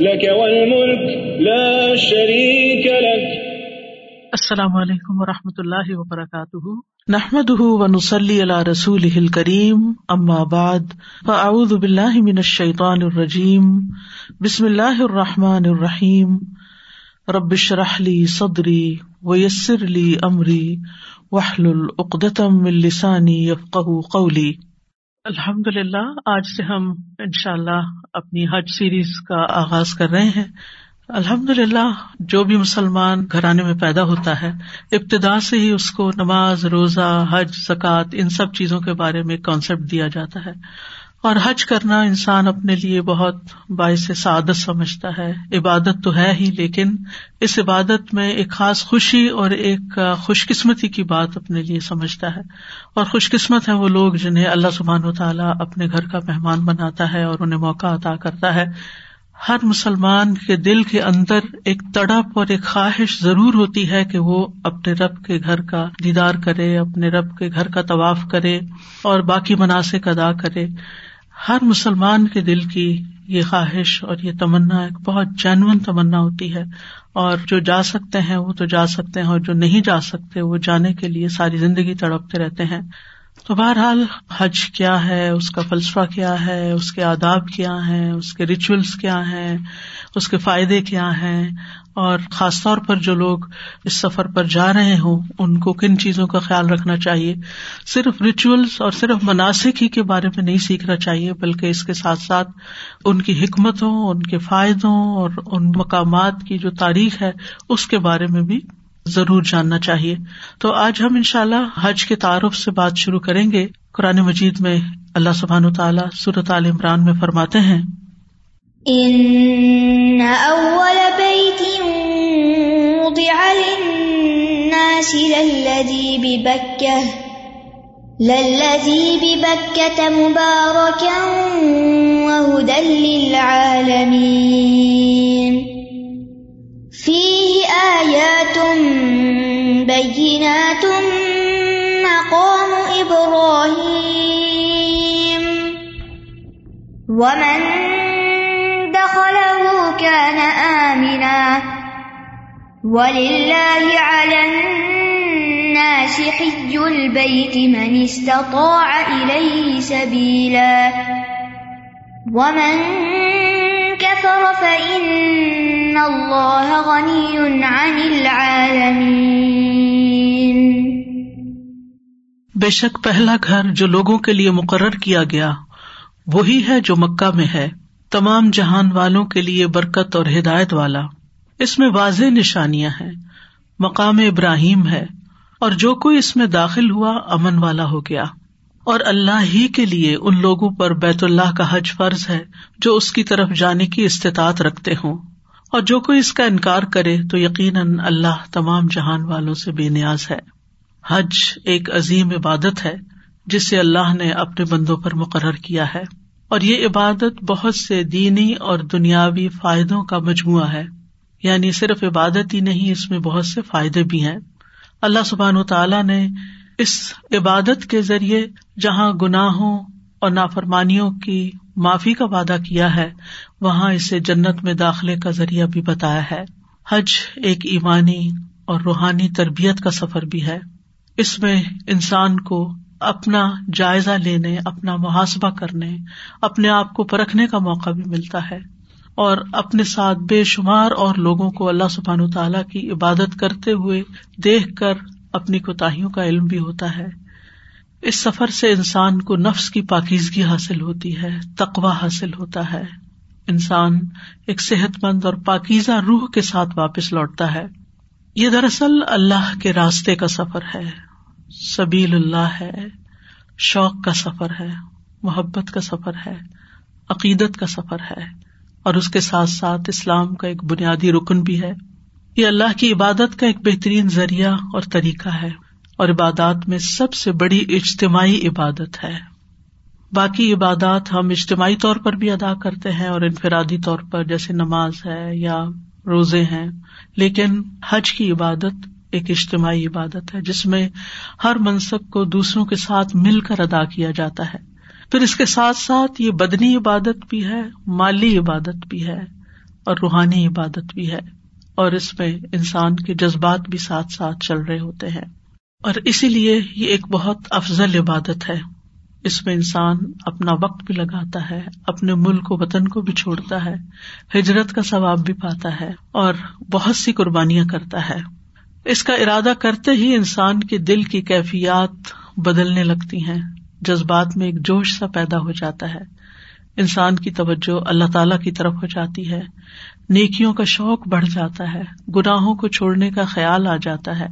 لك والملك لا شريك لك. السلام علیکم و رحمۃ اللہ وبرکاتہ۔ نحمد ونسلی علی رسول کریم اما بعد، فاعوذ باللہ من الشیطان الرجیم، بسم اللہ الرحمٰن الرحیم۔ ربش رحلی صدری ویسر لی امری وحل العقدم السانی یفق قولی۔ الحمد للہ آج سے ہم انشاء اللہ اپنی حج سیریز کا آغاز کر رہے ہیں۔ الحمد للہ جو بھی مسلمان گھرانے میں پیدا ہوتا ہے، ابتدا سے ہی اس کو نماز، روزہ، حج، زکوٰۃ، ان سب چیزوں کے بارے میں کانسیپٹ دیا جاتا ہے۔ اور حج کرنا انسان اپنے لیے بہت باعث سعادت سمجھتا ہے۔ عبادت تو ہے ہی، لیکن اس عبادت میں ایک خاص خوشی اور ایک خوش قسمتی کی بات اپنے لیے سمجھتا ہے۔ اور خوش قسمت ہے وہ لوگ جنہیں اللہ سبحان و تعالیٰ اپنے گھر کا مہمان بناتا ہے اور انہیں موقع عطا کرتا ہے۔ ہر مسلمان کے دل کے اندر ایک تڑپ اور ایک خواہش ضرور ہوتی ہے کہ وہ اپنے رب کے گھر کا دیدار کرے، اپنے رب کے گھر کا طواف کرے اور باقی مناسب ادا کرے۔ ہر مسلمان کے دل کی یہ خواہش اور یہ تمنا ایک بہت جینون تمنا ہوتی ہے اور جو جا سکتے ہیں وہ تو جا سکتے ہیں اور جو نہیں جا سکتے وہ جانے کے لیے ساری زندگی تڑپتے رہتے ہیں تو بہرحال حج کیا ہے، اس کا فلسفہ کیا ہے، اس کے آداب کیا ہے اس کے ریچولس کیا ہیں، اس کے فائدے کیا ہیں، اور خاص طور پر جو لوگ اس سفر پر جا رہے ہوں، ان کو کن چیزوں کا خیال رکھنا چاہیے؟ صرف ریچولس اور صرف مناسب ہی کے بارے میں نہیں سیکھنا چاہیے، بلکہ اس کے ساتھ ساتھ ان کی حکمتوں، ان کے فائدوں اور ان مقامات کی جو تاریخ ہے، اس کے بارے میں بھی ضرور جاننا چاہیے۔ تو آج ہم ان شاء اللہ حج کے تعارف سے بات شروع کریں گے۔ قرآن مجید میں اللہ سبحان تعالیٰ صورت عال عمران میں فرماتے ہیں۔ فيه آيات بينات مقام إبراهيم ومن دخله كان آمنا ولله على الناس حج البيت من استطاع إليه سبيلا ومن بے شک پہلا گھر جو لوگوں کے لیے مقرر کیا گیا، وہی ہے جو مکہ میں ہے، تمام جہان والوں کے لیے برکت اور ہدایت والا۔ اس میں واضح نشانیاں ہیں، مقام ابراہیم ہے، اور جو کوئی اس میں داخل ہوا امن والا ہو گیا۔ اور اللہ ہی کے لیے ان لوگوں پر بیت اللہ کا حج فرض ہے جو اس کی طرف جانے کی استطاعت رکھتے ہوں۔ اور جو کوئی اس کا انکار کرے تو یقیناً اللہ تمام جہان والوں سے بے نیاز ہے۔ حج ایک عظیم عبادت ہے جسے اللہ نے اپنے بندوں پر مقرر کیا ہے۔ اور یہ عبادت بہت سے دینی اور دنیاوی فائدوں کا مجموعہ ہے۔ یعنی صرف عبادت ہی نہیں، اس میں بہت سے فائدے بھی ہیں۔ اللہ سبحان و تعالیٰ نے اس عبادت کے ذریعے جہاں گناہوں اور نافرمانیوں کی معافی کا وعدہ کیا ہے، وہاں اسے جنت میں داخلے کا ذریعہ بھی بتایا ہے۔ حج ایک ایمانی اور روحانی تربیت کا سفر بھی ہے۔ اس میں انسان کو اپنا جائزہ لینے، اپنا محاسبہ کرنے، اپنے آپ کو پرکھنے کا موقع بھی ملتا ہے۔ اور اپنے ساتھ بے شمار اور لوگوں کو اللہ سبحان تعالیٰ کی عبادت کرتے ہوئے دیکھ کر اپنی کوتاہیوں کا علم بھی ہوتا ہے۔ اس سفر سے انسان کو نفس کی پاکیزگی حاصل ہوتی ہے تقوا حاصل ہوتا ہے۔ انسان ایک صحت مند اور پاکیزہ روح کے ساتھ واپس لوٹتا ہے۔ یہ دراصل اللہ کے راستے کا سفر ہے۔ سبیل اللہ ہے، شوق کا سفر ہے، محبت کا سفر ہے، عقیدت کا سفر ہے۔ اور اس کے ساتھ ساتھ اسلام کا ایک بنیادی رکن بھی ہے۔ یہ اللہ کی عبادت کا ایک بہترین ذریعہ اور طریقہ ہے اور عبادات میں سب سے بڑی اجتماعی عبادت ہے۔ باقی عبادات ہم اجتماعی طور پر بھی ادا کرتے ہیں اور انفرادی طور پر جیسے نماز ہے یا روزے ہیں، لیکن حج کی عبادت ایک اجتماعی عبادت ہے، جس میں ہر منصب کو دوسروں کے ساتھ مل کر ادا کیا جاتا ہے۔ پھر اس کے ساتھ ساتھ یہ بدنی عبادت بھی ہے، مالی عبادت بھی ہے اور روحانی عبادت بھی ہے۔ اور اس میں انسان کے جذبات بھی ساتھ ساتھ چل رہے ہوتے ہیں۔ اور اسی لیے یہ ایک بہت افضل عبادت ہے۔ اس میں انسان اپنا وقت بھی لگاتا ہے، اپنے ملک و وطن کو بھی چھوڑتا ہے، ہجرت کا ثواب بھی پاتا ہے اور بہت سی قربانیاں کرتا ہے۔ اس کا ارادہ کرتے ہی انسان کے دل کی کیفیات بدلنے لگتی ہیں۔ جذبات میں ایک جوش سا پیدا ہو جاتا ہے۔ انسان کی توجہ اللہ تعالی کی طرف ہو جاتی ہے۔ نیکیوں کا شوق بڑھ جاتا ہے، گناہوں کو چھوڑنے کا خیال آ جاتا ہے۔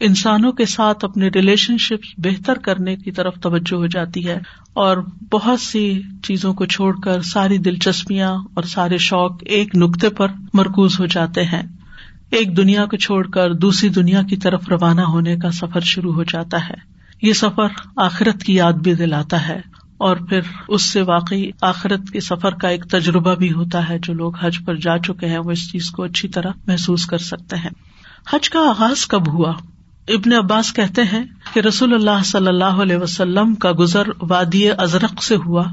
انسانوں کے ساتھ اپنے ریلیشن شپ بہتر کرنے کی طرف توجہ ہو جاتی ہے اور بہت سی چیزوں کو چھوڑ کر ساری دلچسپیاں اور سارے شوق ایک نقطے پر مرکوز ہو جاتے ہیں۔ ایک دنیا کو چھوڑ کر دوسری دنیا کی طرف روانہ ہونے کا سفر شروع ہو جاتا ہے۔ یہ سفر آخرت کی یاد بھی دلاتا ہے۔ اور پھر اس سے واقعی آخرت کے سفر کا ایک تجربہ بھی ہوتا ہے جو لوگ حج پر جا چکے ہیں، وہ اس چیز کو اچھی طرح محسوس کر سکتے ہیں۔ حج کا آغاز کب ہوا؟ ابن عباس کہتے ہیں کہ رسول اللہ صلی اللہ علیہ وسلم کا گزر وادی ازرق سے ہوا۔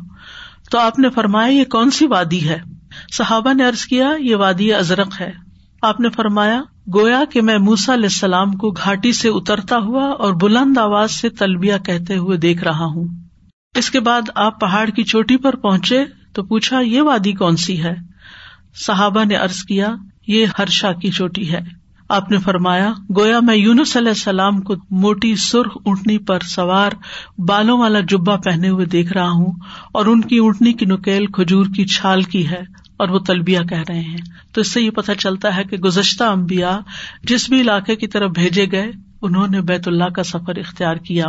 تو آپ نے فرمایا، یہ کون سی وادی ہے؟ صحابہ نے ارض کیا، یہ وادی ازرق ہے۔ آپ نے فرمایا، گویا کہ میں موسا علیہ السلام کو گھاٹی سے اترتا ہوا اور بلند آواز سے تلبیہ کہتے ہوئے دیکھ رہا ہوں۔ اس کے بعد آپ پہاڑ کی چوٹی پر پہنچے تو پوچھا، یہ وادی کون سی ہے؟ صحابہ نے ارض کیا، یہ ہرشا کی چوٹی ہے۔ آپ نے فرمایا، گویا میں یونس علیہ السلام کو موٹی سرخ اونٹنی پر سوار بالوں والا جبا پہنے ہوئے دیکھ رہا ہوں اور ان کی اونٹنی کی نکیل کھجور کی چھال کی ہے اور وہ تلبیہ کہہ رہے ہیں۔ تو اس سے یہ پتا چلتا ہے کہ گزشتہ امبیا جس بھی علاقے کی طرف بھیجے گئے، انہوں نے بیت اللہ کا سفر اختیار کیا۔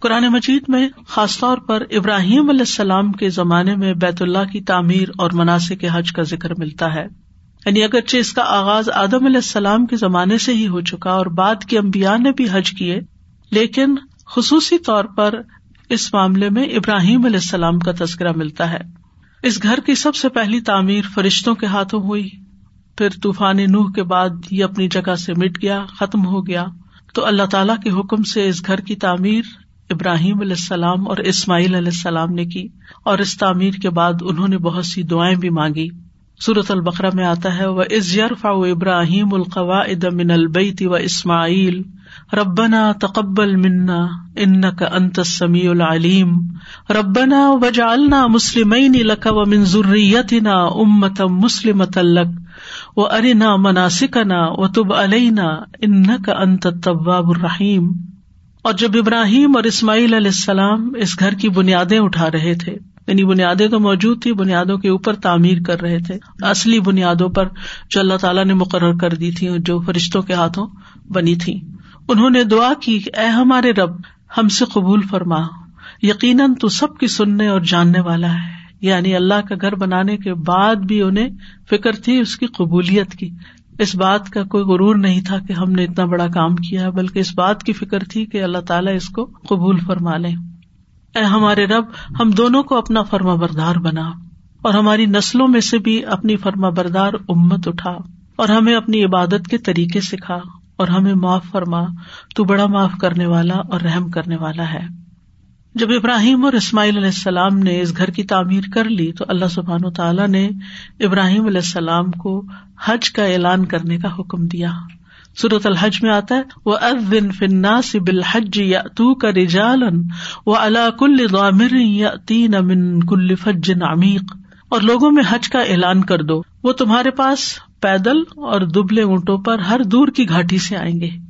قرآن مجید میں خاص طور پر ابراہیم علیہ السلام کے زمانے میں بیت اللہ کی تعمیر اور مناسب کے حج کا ذکر ملتا ہے۔ یعنی اگرچہ اس کا آغاز آدم علیہ السلام کے زمانے سے ہی ہو چکا اور بعد کے امبیا نے بھی حج کیے، لیکن خصوصی طور پر اس معاملے میں ابراہیم علیہ السلام کا تذکرہ ملتا ہے۔ اس گھر کی سب سے پہلی تعمیر فرشتوں کے ہاتھوں ہوئی۔ پھر طوفان نوح کے بعد یہ اپنی جگہ سے مٹ گیا، ختم ہو گیا۔ تو اللہ تعالی کے حکم سے اس گھر کی تعمیر ابراہیم علیہ السلام اور اسماعیل علیہ السلام نے کی اور اس تعمیر کے بعد انہوں نے بہت سی دعائیں بھی مانگی۔ صورت البقرا میں آتا ہے وہ از یرفا ابراہیم القوا من البیتی و اسماعیل ربنا تقبل منا ان کا انت سمی العلیم ربنا وجعلنا مسلمین لک و من ذریتنا امتا مسلمت لک و ارنا مناسکنا و تب علینا ان کا انت التواب الرحیم اور جب ابراہیم اور اسماعیل علیہ السلام اس گھر کی بنیادیں اٹھا رہے تھے یعنی بنیادیں تو موجود تھی بنیادوں کے اوپر تعمیر کر رہے تھے۔ اصلی بنیادوں پر جو اللہ تعالیٰ نے مقرر کر دی تھی جو فرشتوں کے ہاتھوں بنی تھی انہوں نے دعا کی، اے ہمارے رب، ہم سے قبول فرما۔ یقیناً تو سب کی سننے اور جاننے والا ہے۔ یعنی اللہ کا گھر بنانے کے بعد بھی انہیں فکر تھی، اس کی قبولیت کی۔ اس بات کا کوئی غرور نہیں تھا کہ ہم نے اتنا بڑا کام کیا بلکہ اس بات کی فکر تھی کہ اللہ تعالیٰ اس کو قبول فرما لیں اے ہمارے رب، ہم دونوں کو اپنا فرما بردار بنا اور ہماری نسلوں میں سے بھی اپنی فرما بردار امت اٹھا اور ہمیں اپنی عبادت کے طریقے سکھا اور ہمیں معاف فرما، تو بڑا معاف کرنے والا اور رحم کرنے والا ہے۔ جب ابراہیم اور اسماعیل علیہ السلام نے اس گھر کی تعمیر کر لی تو اللہ سبحان و تعالیٰ نے ابراہیم علیہ السلام کو حج کا اعلان کرنے کا حکم دیا۔ صورت الحج میں آتا ہے وہ ادن فنا سے بالحج یا تو کا رجالن و اللہ کل غامر یا تین امن کل فجن عمیق اور لوگوں میں حج کا اعلان کر دو۔ وہ تمہارے پاس پیدل اور دبلے اونٹوں پر ہر دور کی گھاٹی سے آئیں گے۔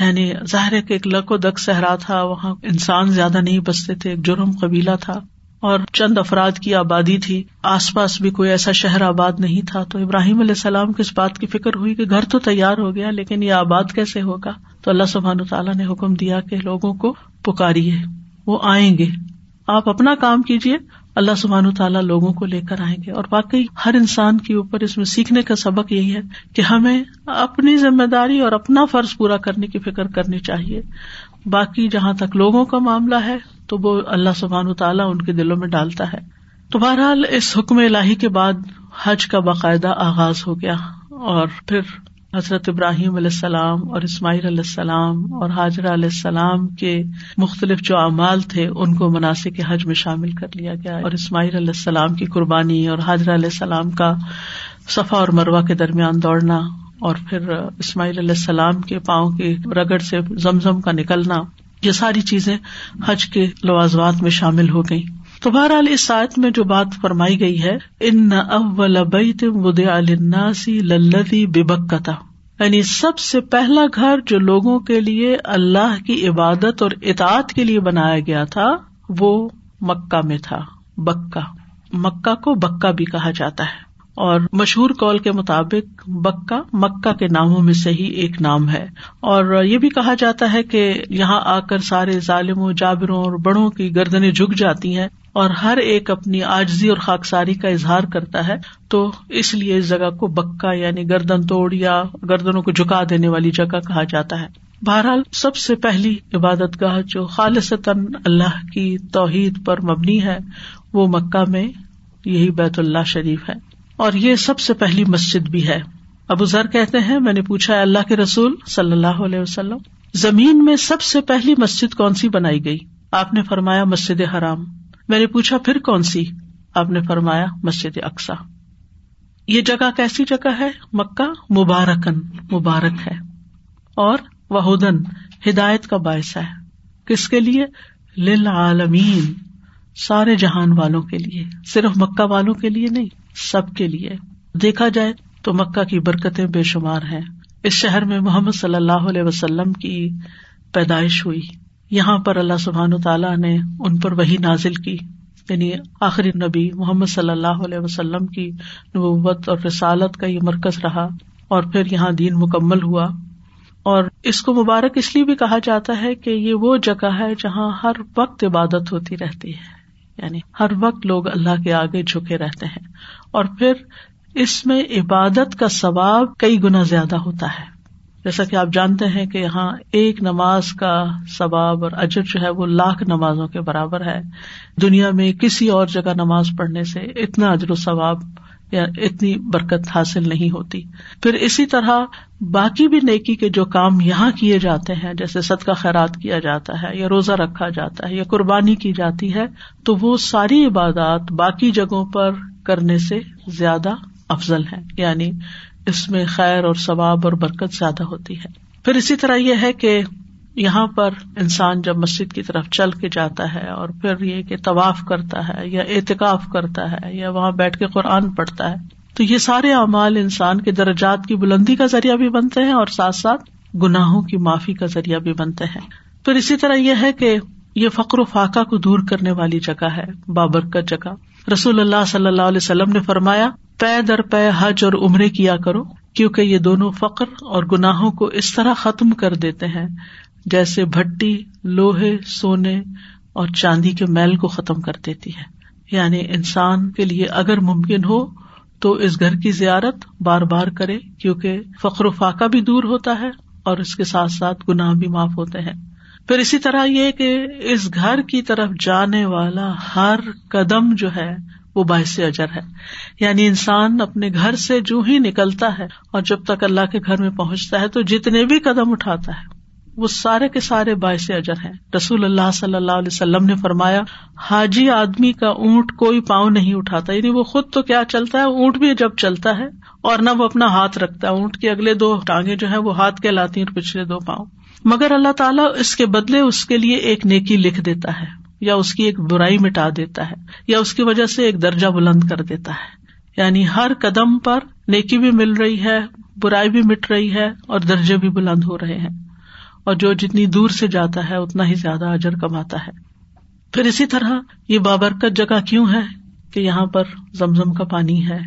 یعنی ظاہر ہے کہ ایک لک و دک صحرا تھا، وہاں انسان زیادہ نہیں بستے تھے، ایک جرم قبیلہ تھا اور چند افراد کی آبادی تھی۔ آس پاس بھی کوئی ایسا شہر آباد نہیں تھا۔ تو ابراہیم علیہ السلام کو اس بات کی فکر ہوئی کہ گھر تو تیار ہو گیا، لیکن یہ آباد کیسے ہوگا؟ تو اللہ سبحان تعالیٰ نے حکم دیا کہ لوگوں کو پکاریے، وہ آئیں گے۔ آپ اپنا کام کیجیے اللہ سبحان تعالیٰ لوگوں کو لے کر آئیں گے اور واقعی ہر انسان کے اوپر اس میں سیکھنے کا سبق یہی ہے کہ ہمیں اپنی ذمہ داری اور اپنا فرض پورا کرنے کی فکر کرنی چاہیے۔ باقی جہاں تک لوگوں کا معاملہ ہے تو وہ اللہ سبحان تعالیٰ ان کے دلوں میں ڈالتا ہے۔ تو بہرحال اس حکم الہی کے بعد حج کا باقاعدہ آغاز ہو گیا اور پھر حضرت ابراہیم علیہ السلام اور اسماعیل علیہ السلام اور حاجرہ علیہ السلام کے مختلف جو اعمال تھے، ان کو مناسب حج میں شامل کر لیا گیا اور اسماعیل علیہ السلام کی قربانی اور حاجرہ علیہ السلام کا صفا اور مروا کے درمیان دوڑنا اور پھر اسماعیل علیہ السلام کے پاؤں کے رگڑ سے زمزم کا نکلنا، یہ ساری چیزیں حج کے لوازوات میں شامل ہو گئی تو بہرحال اس سائت میں جو بات فرمائی گئی ہے ان اول بیت وضع للناس للذی ببکتا یعنی سب سے پہلا گھر جو لوگوں کے لیے اللہ کی عبادت اور اطاعت کے لیے بنایا گیا تھا، وہ مکہ میں تھا بکا مکہ کو بکا بھی کہا جاتا ہے۔ اور مشہور کال کے مطابق بکا مکہ کے ناموں میں سے ہی ایک نام ہے۔ اور یہ بھی کہا جاتا ہے کہ یہاں آ کر سارے ظالموں، جابروں اور بڑوں کی گردنیں جھک جاتی ہیں۔ اور ہر ایک اپنی آجزی اور خاکساری کا اظہار کرتا ہے، تو اس لیے اس جگہ کو بکا یعنی گردن توڑ یا گردنوں کو جھکا دینے والی جگہ کہا جاتا ہے۔ بہرحال، سب سے پہلی عبادت گاہ جو خالصتاً اللہ کی توحید پر مبنی ہے، وہ مکہ میں یہی بیت اللہ شریف ہے۔ اور یہ سب سے پہلی مسجد بھی ہے۔ ابو ذر کہتے ہیں، میں نے پوچھا اللہ کے رسول صلی اللہ علیہ وسلم، زمین میں سب سے پہلی مسجد کون سی بنائی گئی؟ آپ نے فرمایا مسجد حرام۔ میں نے پوچھا، پھر کون سی؟ آپ نے فرمایا، مسجد اقسا یہ جگہ کیسی جگہ ہے؟ مکہ مبارکن، مبارک ہے۔ اور وہدن ہدایت کا باعث ہے۔ کس کے لیے؟ للعالمین، سارے جہان والوں کے لیے۔ صرف مکہ والوں کے لیے نہیں، سب کے لیے۔ دیکھا جائے تو مکہ کی برکتیں بے شمار ہیں۔ اس شہر میں محمد صلی اللہ علیہ وسلم کی پیدائش ہوئی۔ یہاں پر اللہ سبحان تعالیٰ نے ان پر وہی نازل کی یعنی آخری نبی محمد صلی اللہ علیہ وسلم کی نبوت اور رسالت کا یہ مرکز رہا اور پھر یہاں دین مکمل ہوا۔ اور اس کو مبارک اس لیے بھی کہا جاتا ہے کہ یہ وہ جگہ ہے جہاں ہر وقت عبادت ہوتی رہتی ہے یعنی ہر وقت لوگ اللہ کے آگے جھکے رہتے ہیں۔ اور پھر اس میں عبادت کا ثواب کئی گنا زیادہ ہوتا ہے۔ جیسا کہ آپ جانتے ہیں کہ یہاں ایک نماز کا ثواب اور اجر جو ہے وہ لاکھ نمازوں کے برابر ہے۔ دنیا میں کسی اور جگہ نماز پڑھنے سے اتنا اجر و ثواب یا اتنی برکت حاصل نہیں ہوتی۔ پھر اسی طرح باقی بھی نیکی کے جو کام یہاں کیے جاتے ہیں، جیسے سد کا خیرات کیا جاتا ہے یا روزہ رکھا جاتا ہے یا قربانی کی جاتی ہے، تو وہ ساری عبادات باقی جگہوں پر کرنے سے زیادہ افضل ہے یعنی اس میں خیر اور ثواب اور برکت زیادہ ہوتی ہے۔ پھر اسی طرح یہ ہے کہ یہاں پر انسان جب مسجد کی طرف چل کے جاتا ہے اور پھر یہ کہ طواف کرتا ہے یا اعتکاف کرتا ہے یا وہاں بیٹھ کے قرآن پڑھتا ہے، تو یہ سارے اعمال انسان کے درجات کی بلندی کا ذریعہ بھی بنتے ہیں اور ساتھ ساتھ گناہوں کی معافی کا ذریعہ بھی بنتے ہیں۔ پھر اسی طرح یہ ہے کہ یہ فقر و فاقہ کو دور کرنے والی جگہ ہے، بابرکت جگہ۔ رسول اللہ صلی اللہ علیہ وسلم نے فرمایا پے در پے حج اور عمرے کیا کرو، کیونکہ یہ دونوں فخر اور گناہوں کو اس طرح ختم کر دیتے ہیں جیسے بھٹی، لوہے، سونے اور چاندی کے میل کو ختم کر دیتی ہے۔ یعنی انسان کے لیے اگر ممکن ہو تو اس گھر کی زیارت بار بار کرے، کیونکہ فخر و فاقہ بھی دور ہوتا ہے اور اس کے ساتھ ساتھ گناہ بھی معاف ہوتے ہیں۔ پھر اسی طرح یہ کہ اس گھر کی طرف جانے والا ہر قدم جو ہے وہ باعث اجر ہے۔ یعنی انسان اپنے گھر سے جو ہی نکلتا ہے اور جب تک اللہ کے گھر میں پہنچتا ہے تو جتنے بھی قدم اٹھاتا ہے، وہ سارے کے سارے باعث اجر ہیں۔ رسول اللہ صلی اللہ علیہ وسلم نے فرمایا، حاجی آدمی کا اونٹ کوئی پاؤں نہیں اٹھاتا۔ یعنی وہ خود تو کیا چلتا ہے، اونٹ بھی جب چلتا ہے اور نہ وہ اپنا ہاتھ رکھتا ہے۔ اونٹ کے اگلے دو ٹانگیں جو ہے وہ ہاتھ کہلاتی ہیں اور پچھلے دو پاؤں۔ مگر اللہ تعالیٰ اس کے بدلے اس کے لیے ایک نیکی لکھ دیتا ہے۔ یا اس کی ایک برائی مٹا دیتا ہے، یا اس کی وجہ سے ایک درجہ بلند کر دیتا ہے۔ یعنی ہر قدم پر نیکی بھی مل رہی ہے، برائی بھی مٹ رہی ہے اور درجے بھی بلند ہو رہے ہیں۔ اور جو جتنی دور سے جاتا ہے، اتنا ہی زیادہ اجر کماتا ہے۔ پھر اسی طرح یہ بابرکت جگہ کیوں ہے کہ یہاں پر زمزم کا پانی ہے؟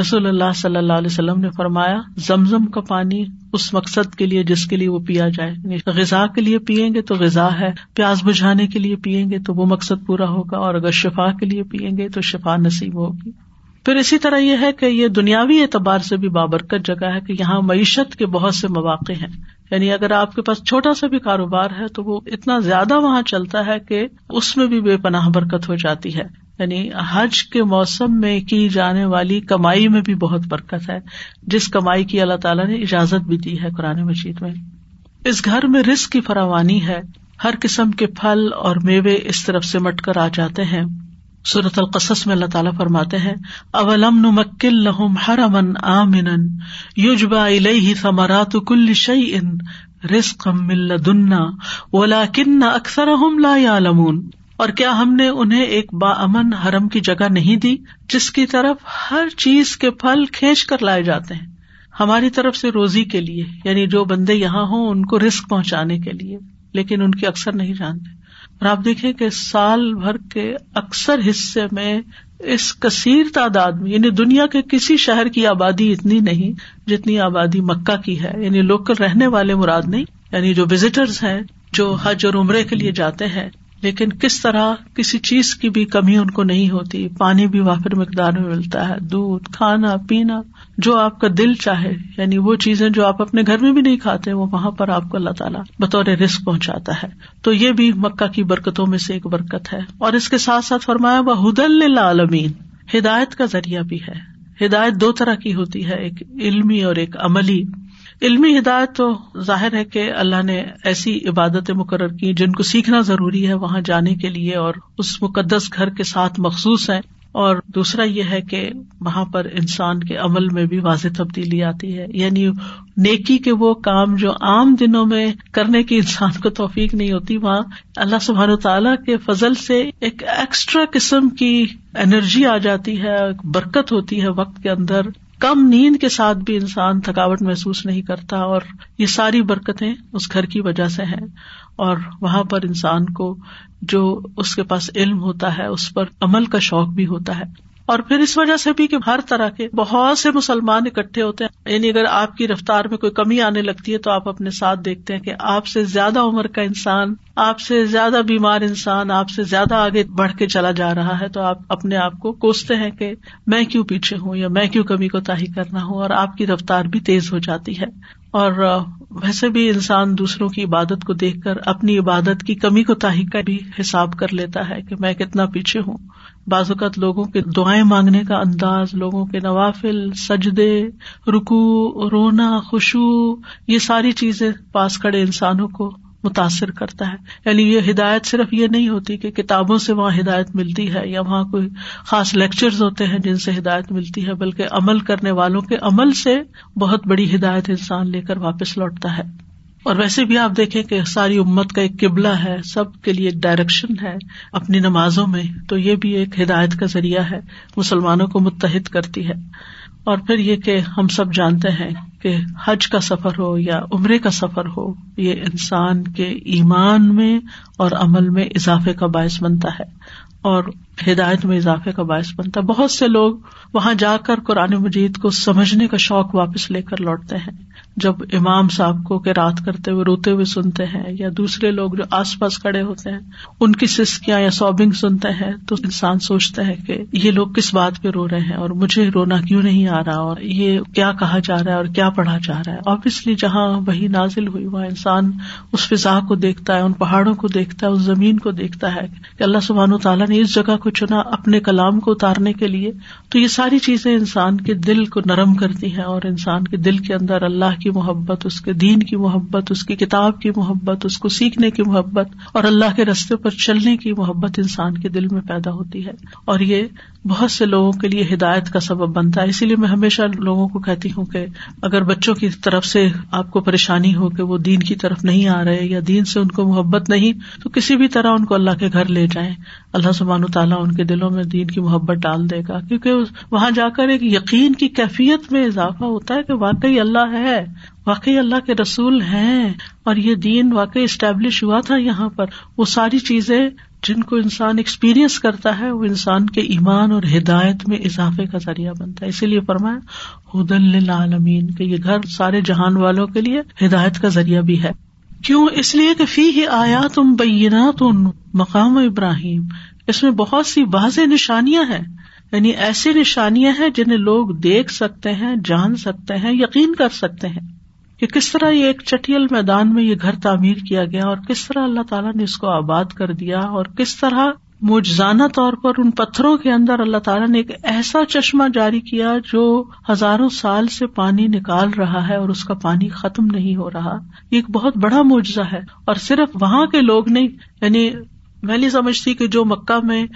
رسول اللہ صلی اللہ علیہ وسلم نے فرمایا، زمزم کا پانی اس مقصد کے لیے جس کے لیے وہ پیا جائے یعنی غذا کے لیے پیئیں گے تو غذا ہے، پیاز بجھانے کے لیے پیئیں گے تو وہ مقصد پورا ہوگا، اور اگر شفا کے لیے پیئیں گے تو شفا نصیب ہوگی۔ پھر اسی طرح یہ ہے کہ یہ دنیاوی اعتبار سے بھی بابرکت جگہ ہے کہ یہاں معیشت کے بہت سے مواقع ہیں۔ یعنی اگر آپ کے پاس چھوٹا سا بھی کاروبار ہے تو وہ اتنا زیادہ وہاں چلتا ہے کہ اس میں بھی بے پناہ برکت ہو جاتی ہے۔ یعنی حج کے موسم میں کی جانے والی کمائی میں بھی بہت برکت ہے۔ جس کمائی کی اللہ تعالیٰ نے اجازت بھی دی ہے قرآن مجید میں۔ اس گھر میں رسک کی فراوانی ہے۔ ہر قسم کے پھل اور میوے اس طرف سے مٹ کر آ جاتے ہیں۔ صورت القصص میں اللہ تعالیٰ فرماتے ہیں، اولم نمکل لہم ہر امن آمن یوجبا الہ ثمرات کل شعی ان رسق مل دنا اولا کن اکثر لا یعلمون۔ اور کیا ہم نے انہیں ایک با امن حرم کی جگہ نہیں دی جس کی طرف ہر چیز کے پھل کھینچ کر لائے جاتے ہیں؟ ہماری طرف سے روزی کے لیے یعنی جو بندے یہاں ہوں، ان کو رسک پہنچانے کے لیے، لیکن ان کی اکثر نہیں جانتے۔ اور آپ دیکھیں کہ سال بھر کے اکثر حصے میں اس کثیر تعداد میں یعنی دنیا کے کسی شہر کی آبادی اتنی نہیں جتنی آبادی مکہ کی ہے یعنی لوکل رہنے والے مراد نہیں یعنی جو وزٹرز ہیں، جو حج اور عمرے کے لیے جاتے ہیں لیکن کس طرح کسی چیز کی بھی کمی ان کو نہیں ہوتی، پانی بھی وافر مقدار میں ملتا ہے، دودھ، کھانا، پینا، جو آپ کا دل چاہے یعنی وہ چیزیں جو آپ اپنے گھر میں بھی نہیں کھاتے، وہ وہاں پر آپ کو اللہ تعالیٰ بطور رسک پہنچاتا ہے۔ تو یہ بھی مکہ کی برکتوں میں سے ایک برکت ہے۔ اور اس کے ساتھ ساتھ فرمایا وہ حدل عالمین ہدایت کا ذریعہ بھی ہے۔ ہدایت دو طرح کی ہوتی ہے، ایک علمی اور ایک عملی۔ علمی ہدایت تو ظاہر ہے کہ اللہ نے ایسی عبادتیں مقرر کی جن کو سیکھنا ضروری ہے وہاں جانے کے لیے اور اس مقدس گھر کے ساتھ مخصوص ہے اور دوسرا یہ ہے کہ وہاں پر انسان کے عمل میں بھی واضح تبدیلی آتی ہے۔ یعنی نیکی کے وہ کام جو عام دنوں میں کرنے کی انسان کو توفیق نہیں ہوتی، وہاں اللہ سبحان و تعالیٰ کے فضل سے ایک ایکسٹرا قسم کی انرجی آ جاتی ہے، برکت ہوتی ہے وقت کے اندر۔ کم نیند کے ساتھ بھی انسان تھکاوٹ محسوس نہیں کرتا اور یہ ساری برکتیں اس گھر کی وجہ سے ہیں اور وہاں پر انسان کو جو اس کے پاس علم ہوتا ہے، اس پر عمل کا شوق بھی ہوتا ہے۔ اور پھر اس وجہ سے بھی کہ ہر طرح کے بہت سے مسلمان اکٹھے ہوتے ہیں۔ یعنی اگر آپ کی رفتار میں کوئی کمی آنے لگتی ہے تو آپ اپنے ساتھ دیکھتے ہیں کہ آپ سے زیادہ عمر کا انسان، آپ سے زیادہ بیمار انسان، آپ سے زیادہ آگے بڑھ کے چلا جا رہا ہے تو آپ اپنے آپ کو کوستے ہیں کہ میں کیوں پیچھے ہوں یا میں کیوں کمی کو تاہی کرنا ہوں اور آپ کی رفتار بھی تیز ہو جاتی ہے۔ اور ویسے بھی انسان دوسروں کی عبادت کو دیکھ کر اپنی عبادت کی کمی کو تاہی کا بھی حساب کر لیتا ہے کہ میں کتنا پیچھے ہوں۔ بعض اوقات لوگوں کے دعائیں مانگنے کا انداز، لوگوں کے نوافل، سجدے رکو رونا خوشبو یہ ساری چیزیں پاس کھڑے انسانوں کو متاثر کرتا ہے۔ یعنی یہ ہدایت صرف یہ نہیں ہوتی کہ کتابوں سے وہاں ہدایت ملتی ہے یا وہاں کوئی خاص لیکچر ہوتے ہیں جن سے ہدایت ملتی ہے، بلکہ عمل کرنے والوں کے عمل سے بہت بڑی ہدایت انسان لے کر واپس لوٹتا ہے۔ اور ویسے بھی آپ دیکھیں کہ ساری امت کا ایک قبلہ ہے، سب کے لیے ایک ڈائریکشن ہے اپنی نمازوں میں، تو یہ بھی ایک ہدایت کا ذریعہ ہے، مسلمانوں کو متحد کرتی ہے۔ اور پھر یہ کہ ہم سب جانتے ہیں کہ حج کا سفر ہو یا عمرے کا سفر ہو، یہ انسان کے ایمان میں اور عمل میں اضافے کا باعث بنتا ہے اور ہدایت میں اضافے کا باعث بنتا ہے۔ بہت سے لوگ وہاں جا کر قرآن مجید کو سمجھنے کا شوق واپس لے کر لوٹتے ہیں۔ جب امام صاحب کو کہ رات کرتے ہوئے روتے ہوئے سنتے ہیں یا دوسرے لوگ جو آس پاس کھڑے ہوتے ہیں، ان کی سسکیاں یا سوبنگ سنتے ہیں، تو انسان سوچتے ہیں کہ یہ لوگ کس بات پہ رو رہے ہیں اور مجھے رونا کیوں نہیں آ رہا اور یہ کیا کہا جا رہا ہے اور کیا پڑھا جا رہا ہے۔ آبیسلی جہاں وہی نازل ہوئی، وہاں انسان اس فضا کو دیکھتا ہے، ان پہاڑوں کو دیکھتا ہے اس زمین کو دیکھتا ہے کہ اللہ سبحان و تعالیٰ نے اس جگہ کو چنا اپنے کلام کو اتارنے کے لیے۔ تو یہ ساری چیزیں انسان کے دل کو نرم کرتی ہیں اور انسان کے دل کے اندر اللہ کی محبت، اس کے دین کی محبت، اس کی کتاب کی محبت، اس کو سیکھنے کی محبت اور اللہ کے رستے پر چلنے کی محبت انسان کے دل میں پیدا ہوتی ہے اور یہ بہت سے لوگوں کے لیے ہدایت کا سبب بنتا ہے۔ اسی لیے میں ہمیشہ لوگوں کو کہتی ہوں کہ اگر بچوں کی طرف سے آپ کو پریشانی ہو کہ وہ دین کی طرف نہیں آ رہے یا دین سے ان کو محبت نہیں، تو کسی بھی طرح ان کو اللہ کے گھر لے جائیں۔ اللہ سبحان و تعالیٰ ان کے دلوں میں دین کی محبت ڈال دے گا۔ کیونکہ وہاں جا کر ایک یقین کی کیفیت میں اضافہ ہوتا ہے کہ واقعی اللہ ہے۔ واقعی اللہ کے رسول ہیں۔ اور یہ دین واقعی اسٹیبلش ہوا تھا یہاں پر۔ وہ ساری چیزیں جن کو انسان ایکسپیرئنس کرتا ہے، وہ انسان کے ایمان اور ہدایت میں اضافے کا ذریعہ بنتا ہے۔ اسی لیے فرمایا ہدن عالمین کہ یہ گھر سارے جہان والوں کے لیے ہدایت کا ذریعہ بھی ہے۔ کیوں؟ اس لیے کہ فی ہی آیا تم بینات مقام ابراہیم۔ اس میں بہت سی واضح نشانیاں ہیں۔ یعنی ایسی نشانیاں ہیں جنہیں لوگ دیکھ سکتے ہیں، جان سکتے ہیں، یقین کر سکتے ہیں کہ کس طرح یہ ایک چٹیل میدان میں یہ گھر تعمیر کیا گیا اور کس طرح اللہ تعالیٰ نے اس کو آباد کر دیا اور کس طرح مجزانہ طور پر ان پتھروں کے اندر اللہ تعالیٰ نے ایک ایسا چشمہ جاری کیا جو ہزاروں سال سے پانی نکال رہا ہے اور اس کا پانی ختم نہیں ہو رہا۔ یہ ایک بہت بڑا معجزہ ہے اور صرف وہاں کے لوگ نہیں یعنی میں نہیں سمجھتی کہ جو مکہ میں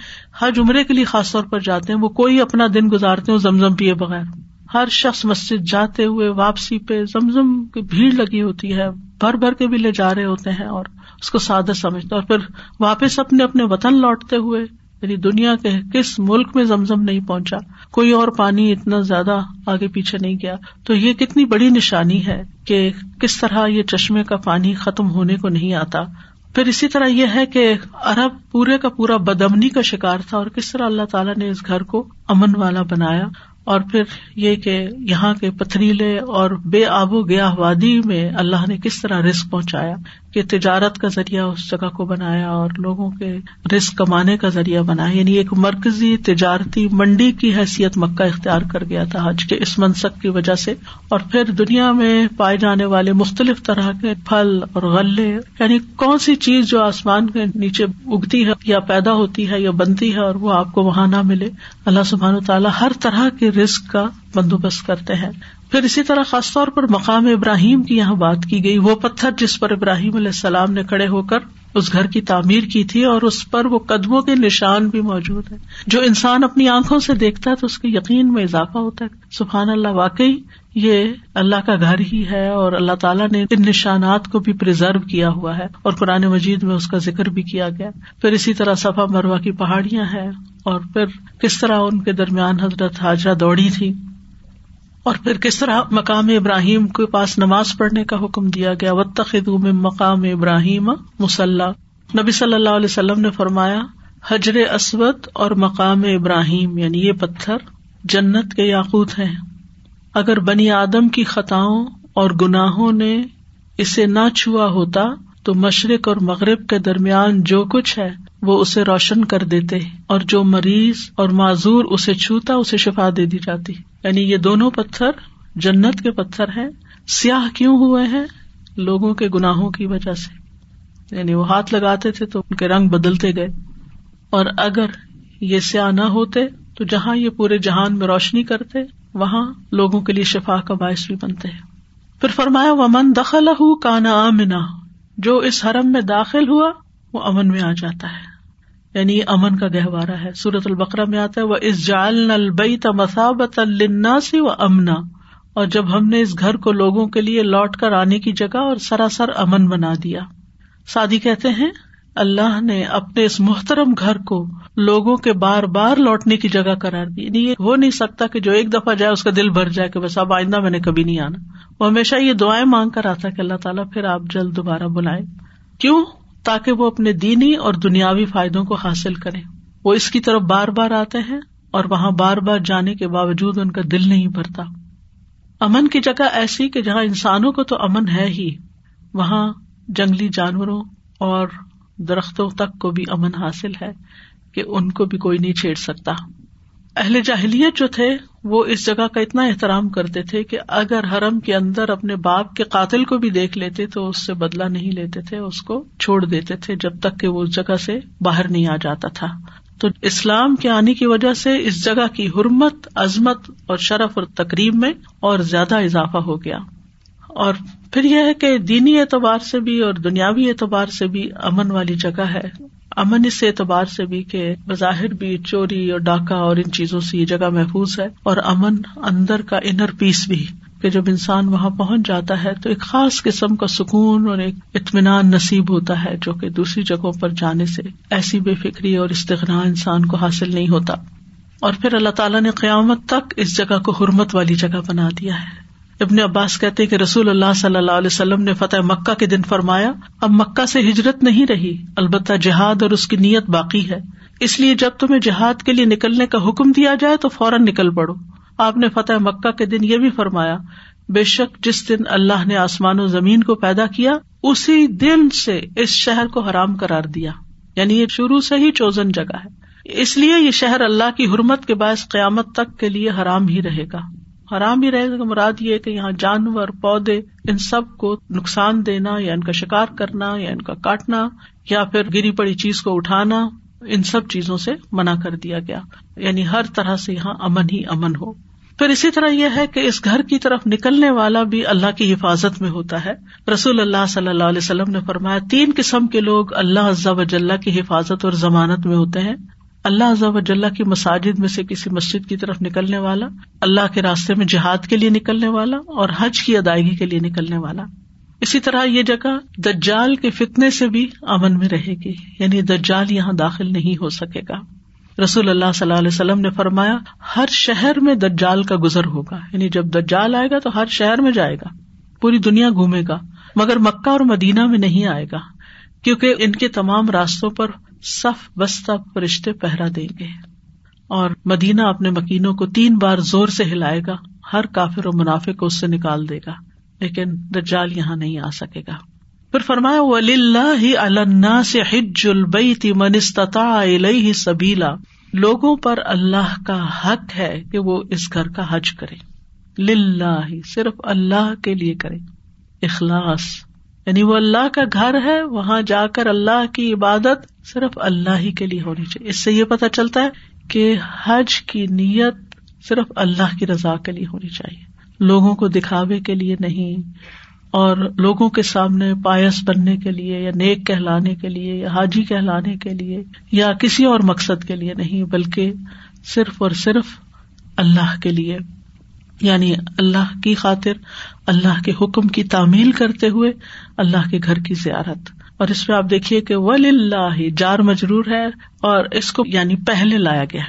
حج عمرے کے لیے خاص طور پر جاتے ہیں، وہ کوئی اپنا دن گزارتے ہیں زمزم پیے بغیر۔ ہر شخص مسجد جاتے ہوئے واپسی پہ زمزم کی بھیڑ لگی ہوتی ہے، بھر بھر کے بھی لے جا رہے ہوتے ہیں اور اس کو سادہ سمجھتے اور پھر واپس اپنے اپنے وطن لوٹتے ہوئے یعنی دنیا کے کس ملک میں زمزم نہیں پہنچا، کوئی اور پانی اتنا زیادہ آگے پیچھے نہیں گیا۔ تو یہ کتنی بڑی نشانی ہے کہ کس طرح یہ چشمے کا پانی ختم ہونے کو نہیں آتا۔ پھر اسی طرح یہ ہے کہ ارب پورے کا پورا بدمنی کا شکار تھا اور کس طرح اللہ تعالیٰ نے اس گھر کو امن والا بنایا۔ اور پھر یہ کہ یہاں کے پتھریلے اور بے آب و گیا وادی میں اللہ نے کس طرح رسک پہنچایا؟ کہ تجارت کا ذریعہ اس جگہ کو بنایا اور لوگوں کے رسک کمانے کا ذریعہ بنایا یعنی ایک مرکزی تجارتی منڈی کی حیثیت مکہ اختیار کر گیا تھا حج کے اس منصب کی وجہ سے۔ اور پھر دنیا میں پائے جانے والے مختلف طرح کے پھل اور غلے یعنی کون سی چیز جو آسمان کے نیچے اگتی ہے یا پیدا ہوتی ہے یا بنتی ہے اور وہ آپ کو وہاں نہ ملے، اللہ سبحان و تعالیٰ ہر طرح کے رسک کا بندوبست کرتے ہیں۔ پھر اسی طرح خاص طور پر مقام ابراہیم کی یہاں بات کی گئی، وہ پتھر جس پر ابراہیم علیہ السلام نے کھڑے ہو کر اس گھر کی تعمیر کی تھی اور اس پر وہ قدموں کے نشان بھی موجود ہے جو انسان اپنی آنکھوں سے دیکھتا ہے تو اس کے یقین میں اضافہ ہوتا ہے۔ سبحان اللہ، واقعی یہ اللہ کا گھر ہی ہے اور اللہ تعالیٰ نے ان نشانات کو بھی پرزرو کیا ہوا ہے اور قرآن مجید میں اس کا ذکر بھی کیا گیا۔ پھر اسی طرح صفا مروا کی پہاڑیاں ہیں اور پھر کس طرح ان کے درمیان حضرت حاجرہ دوڑی تھی۔ اور پھر کس طرح مقام ابراہیم کے پاس نماز پڑھنے کا حکم دیا گیا؟ میں مقام ابراہیم مسلح نبی صلی اللہ علیہ وسلم نے فرمایا، حجر اسود اور مقام ابراہیم یعنی یہ پتھر جنت کے یاقوت ہیں۔ اگر بنی آدم کی خطاؤں اور گناہوں نے اسے نہ چھوا ہوتا، تو مشرق اور مغرب کے درمیان جو کچھ ہے، وہ اسے روشن کر دیتے، اور جو مریض اور معذور اسے چھوتا، اسے شفا دے دی جاتی۔ یعنی یہ دونوں پتھر جنت کے پتھر ہیں، سیاہ کیوں ہوئے ہیں؟ لوگوں کے گناہوں کی وجہ سے۔ یعنی وہ ہاتھ لگاتے تھے تو ان کے رنگ بدلتے گئے۔ اور اگر یہ سیاہ نہ ہوتے تو جہاں یہ پورے جہان میں روشنی کرتے، وہاں لوگوں کے لیے شفا کا باعث بھی بنتے۔ ہیں پھر فرمایا، ومن دخل ہُو کانا آمنا۔ جو اس حرم میں داخل ہوا، وہ امن میں آ جاتا ہے۔ یعنی امن کا گہوارہ ہے۔ سورت البقرا میں آتا ہے وہ اس جال البئی مسابت الناسی و امنا اور جب ہم نے اس گھر کو لوگوں کے لیے لوٹ کر آنے کی جگہ اور سراسر امن بنا دیا۔ سادی کہتے ہیں، اللہ نے اپنے اس محترم گھر کو لوگوں کے بار بار لوٹنے کی جگہ کرار دی۔ یعنی یہ ہو نہیں سکتا کہ جو ایک دفعہ جائے اس کا دل بھر جائے کہ بس اب آئندہ میں نے کبھی نہیں آنا۔ وہ ہمیشہ یہ دعائیں مانگ کر آتا کہ اللہ تعالیٰ پھر آپ جلد دوبارہ بلائیں کیوں؟ تاکہ وہ اپنے دینی اور دنیاوی فائدوں کو حاصل کرے وہ اس کی طرف بار بار آتے ہیں اور وہاں بار بار جانے کے باوجود ان کا دل نہیں بھرتا۔ امن کی جگہ ایسی کہ جہاں انسانوں کو تو امن ہے ہی، وہاں جنگلی جانوروں اور درختوں تک کو بھی امن حاصل ہے کہ ان کو بھی کوئی نہیں چھیڑ سکتا۔ اہل جاہلیت جو تھے، وہ اس جگہ کا اتنا احترام کرتے تھے کہ اگر حرم کے اندر اپنے باپ کے قاتل کو بھی دیکھ لیتے تو اس سے بدلا نہیں لیتے تھے، اس کو چھوڑ دیتے تھے جب تک کہ وہ اس جگہ سے باہر نہیں آ جاتا تھا۔ تو اسلام کے آنے کی وجہ سے اس جگہ کی حرمت، عظمت اور شرف اور تقریب میں اور زیادہ اضافہ ہو گیا۔ اور پھر یہ ہے کہ دینی اعتبار سے بھی اور دنیاوی اعتبار سے بھی امن والی جگہ ہے۔ امن اس اعتبار سے بھی کہ بظاہر بھی چوری اور ڈاکہ اور ان چیزوں سے یہ جگہ محفوظ ہے اور امن اندر کا انر پیس بھی کہ جب انسان وہاں پہنچ جاتا ہے تو ایک خاص قسم کا سکون اور ایک اطمینان نصیب ہوتا ہے جو کہ دوسری جگہوں پر جانے سے ایسی بے فکری اور استغنا انسان کو حاصل نہیں ہوتا اور پھر اللہ تعالیٰ نے قیامت تک اس جگہ کو حرمت والی جگہ بنا دیا ہے۔ ابن عباس کہتے کہ رسول اللہ صلی اللہ علیہ وسلم نے فتح مکہ کے دن فرمایا، اب مکہ سے ہجرت نہیں رہی، البتہ جہاد اور اس کی نیت باقی ہے۔ اس لیے جب تمہیں جہاد کے لیے نکلنے کا حکم دیا جائے تو فوراً نکل پڑو۔ آپ نے فتح مکہ کے دن یہ بھی فرمایا، بے شک جس دن اللہ نے آسمان و زمین کو پیدا کیا، اسی دن سے اس شہر کو حرام کرار دیا۔ یعنی یہ شروع سے ہی چوزن جگہ ہے۔ اس لیے یہ شہر اللہ کی حرمت کے باعث قیامت تک کے لیے حرام ہی رہے گا۔ حرام ہی رہے گا مراد یہ کہ یہاں جانور، پودے، ان سب کو نقصان دینا یا ان کا شکار کرنا یا ان کا کاٹنا یا پھر گری پڑی چیز کو اٹھانا، ان سب چیزوں سے منع کر دیا گیا۔ یعنی ہر طرح سے یہاں امن ہی امن ہو۔ پھر اسی طرح یہ ہے کہ اس گھر کی طرف نکلنے والا بھی اللہ کی حفاظت میں ہوتا ہے۔ رسول اللہ صلی اللہ علیہ وسلم نے فرمایا، تین قسم کے لوگ اللہ وجاللہ کی حفاظت اور ضمانت میں ہوتے ہیں۔ اللہ وجاللہ کی مساجد میں سے کسی مسجد کی طرف نکلنے والا، اللہ کے راستے میں جہاد کے لیے نکلنے والا اور حج کی ادائیگی کے لیے نکلنے والا۔ اسی طرح یہ جگہ دجال کے فتنے سے بھی امن میں رہے گی یعنی دجال یہاں داخل نہیں ہو سکے گا۔ رسول اللہ صلی اللہ علیہ وسلم نے فرمایا، ہر شہر میں دجال کا گزر ہوگا یعنی جب دجال آئے گا تو ہر شہر میں جائے گا، پوری دنیا گھومے گا، مگر مکہ اور مدینہ میں نہیں آئے گا، کیونکہ ان کے تمام راستوں پر صف بستہ فرشتے پہرا دیں گے۔ اور مدینہ اپنے مکینوں کو تین بار زور سے ہلائے گا، ہر کافر و منافع کو اس سے نکال دے گا، لیکن دجال یہاں نہیں آ سکے گا۔ پھر فرمایا ولی اللہ اللہ سے حج البیت من استطاع الیہ سبیلا لوگوں پر اللہ کا حق ہے کہ وہ اس گھر کا حج کرے۔ للہ صرف اللہ کے لیے کرے۔ اخلاص۔ یعنی وہ اللہ کا گھر ہے، وہاں جا کر اللہ کی عبادت صرف اللہ ہی کے لیے ہونی چاہیے۔ اس سے یہ پتا چلتا ہے کہ حج کی نیت صرف اللہ کی رضا کے لیے ہونی چاہیے۔ لوگوں کو دکھاوے کے لیے نہیں، اور لوگوں کے سامنے پایس بننے کے لیے یا نیک کہلانے کے لیے یا حاجی کہلانے کے لیے یا کسی اور مقصد کے لیے نہیں، بلکہ صرف اور صرف اللہ کے لیے۔ یعنی اللہ کی خاطر، اللہ کے حکم کی تعمیل کرتے ہوئے اللہ کے گھر کی زیارت۔ اور اس میں آپ دیکھیے کہ ول اللہ جار مجرور ہے اور اس کو یعنی پہلے لایا گیا۔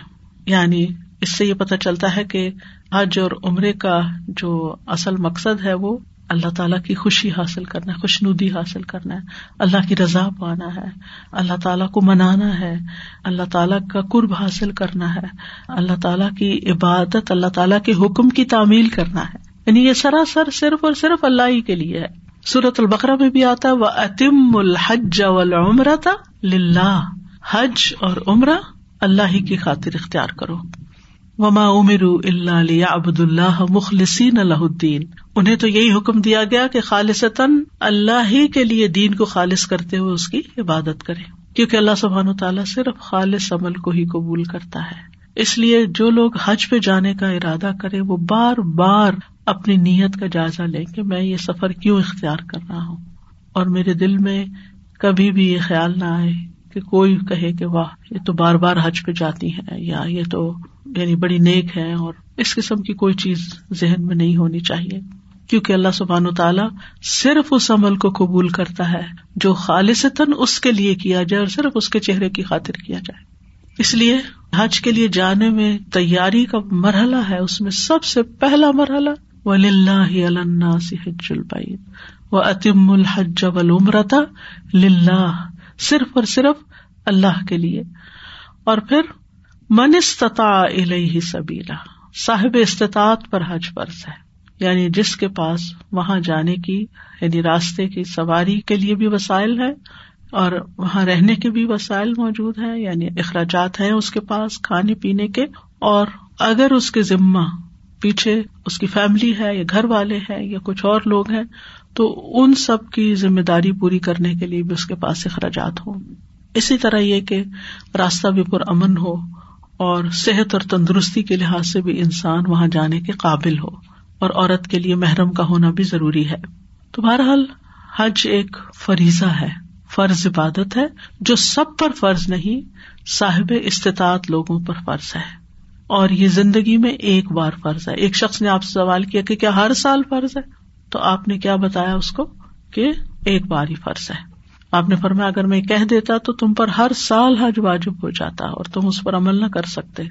یعنی اس سے یہ پتا چلتا ہے کہ حج اور عمرے کا جو اصل مقصد ہے وہ اللہ تعالیٰ کی خوشی حاصل کرنا ہے خوش ندی حاصل کرنا ہے، اللہ کی رضا پانا ہے، اللہ تعالیٰ کو منانا ہے، اللہ تعالیٰ کا قرب حاصل کرنا ہے، اللہ تعالیٰ کی عبادت، اللہ تعالیٰ کے حکم کی تعمیل کرنا ہے۔ یعنی یہ سراسر صرف اور صرف اللہ ہی کے لیے ہے۔ سورت البقرا میں بھی آتا ہے وہ اتم الحج تھا حج اور عمرہ اللہ ہی کی خاطر اختیار کرو۔ وما امر اللہ ابد اللہ مخلصین اللہ الدین انہیں تو یہی حکم دیا گیا کہ خالصتاً اللہ ہی کے لیے دین کو خالص کرتے ہوئے اس کی عبادت کرے کیونکہ اللہ سبحان و تعالیٰ صرف خالص عمل کو ہی قبول کرتا ہے۔ اس لیے جو لوگ حج پہ جانے کا ارادہ کرے وہ بار بار اپنی نیت کا جائزہ لیں کہ میں یہ سفر کیوں اختیار کر رہا ہوں۔ اور میرے دل میں کبھی بھی یہ خیال نہ آئے کہ کوئی کہے کہ واہ، یہ تو بار بار حج پہ جاتی ہے یا یہ تو یعنی بڑی نیک ہے اور اس قسم کی کوئی چیز ذہن میں نہیں ہونی چاہیے، کیونکہ اللہ سبحان و تعالیٰ صرف اس عمل کو قبول کرتا ہے جو خالصتاً اس کے لیے کیا جائے اور صرف اس کے چہرے کی خاطر کیا جائے۔ اس لیے حج کے لیے جانے میں تیاری کا مرحلہ ہے، اس میں سب سے پہلا مرحلہ ولی اللہ سے حج البعید و اتم الحج ولمرتا صرف اور صرف اللہ کے لیے۔ اور پھر من استطاع الیہ سبیلا، صاحب استطاعت پر حج فرض ہے۔ یعنی جس کے پاس وہاں جانے کی یعنی راستے کی سواری کے لیے بھی وسائل ہے اور وہاں رہنے کے بھی وسائل موجود ہیں یعنی اخراجات ہیں اس کے پاس، کھانے پینے کے۔ اور اگر اس کے ذمہ پیچھے اس کی فیملی ہے یا گھر والے ہیں یا کچھ اور لوگ ہیں، تو ان سب کی ذمہ داری پوری کرنے کے لیے بھی اس کے پاس اخراجات ہوں۔ اسی طرح یہ کہ راستہ بھی پر امن ہو اور صحت اور تندرستی کے لحاظ سے بھی انسان وہاں جانے کے قابل ہو اور عورت کے لیے محرم کا ہونا بھی ضروری ہے۔ تو بہرحال حج ایک فریضہ ہے، فرض عبادت ہے، جو سب پر فرض نہیں، صاحب استطاعت لوگوں پر فرض ہے۔ اور یہ زندگی میں ایک بار فرض ہے۔ ایک شخص نے آپ سے سوال کیا کہ کیا ہر سال فرض ہے؟ تو آپ نے کیا بتایا اس کو کہ ایک بار ہی فرض ہے۔ آپ نے فرمایا، اگر میں کہہ دیتا تو تم پر ہر سال حج واجب ہو جاتا اور تم اس پر عمل نہ کر سکتے۔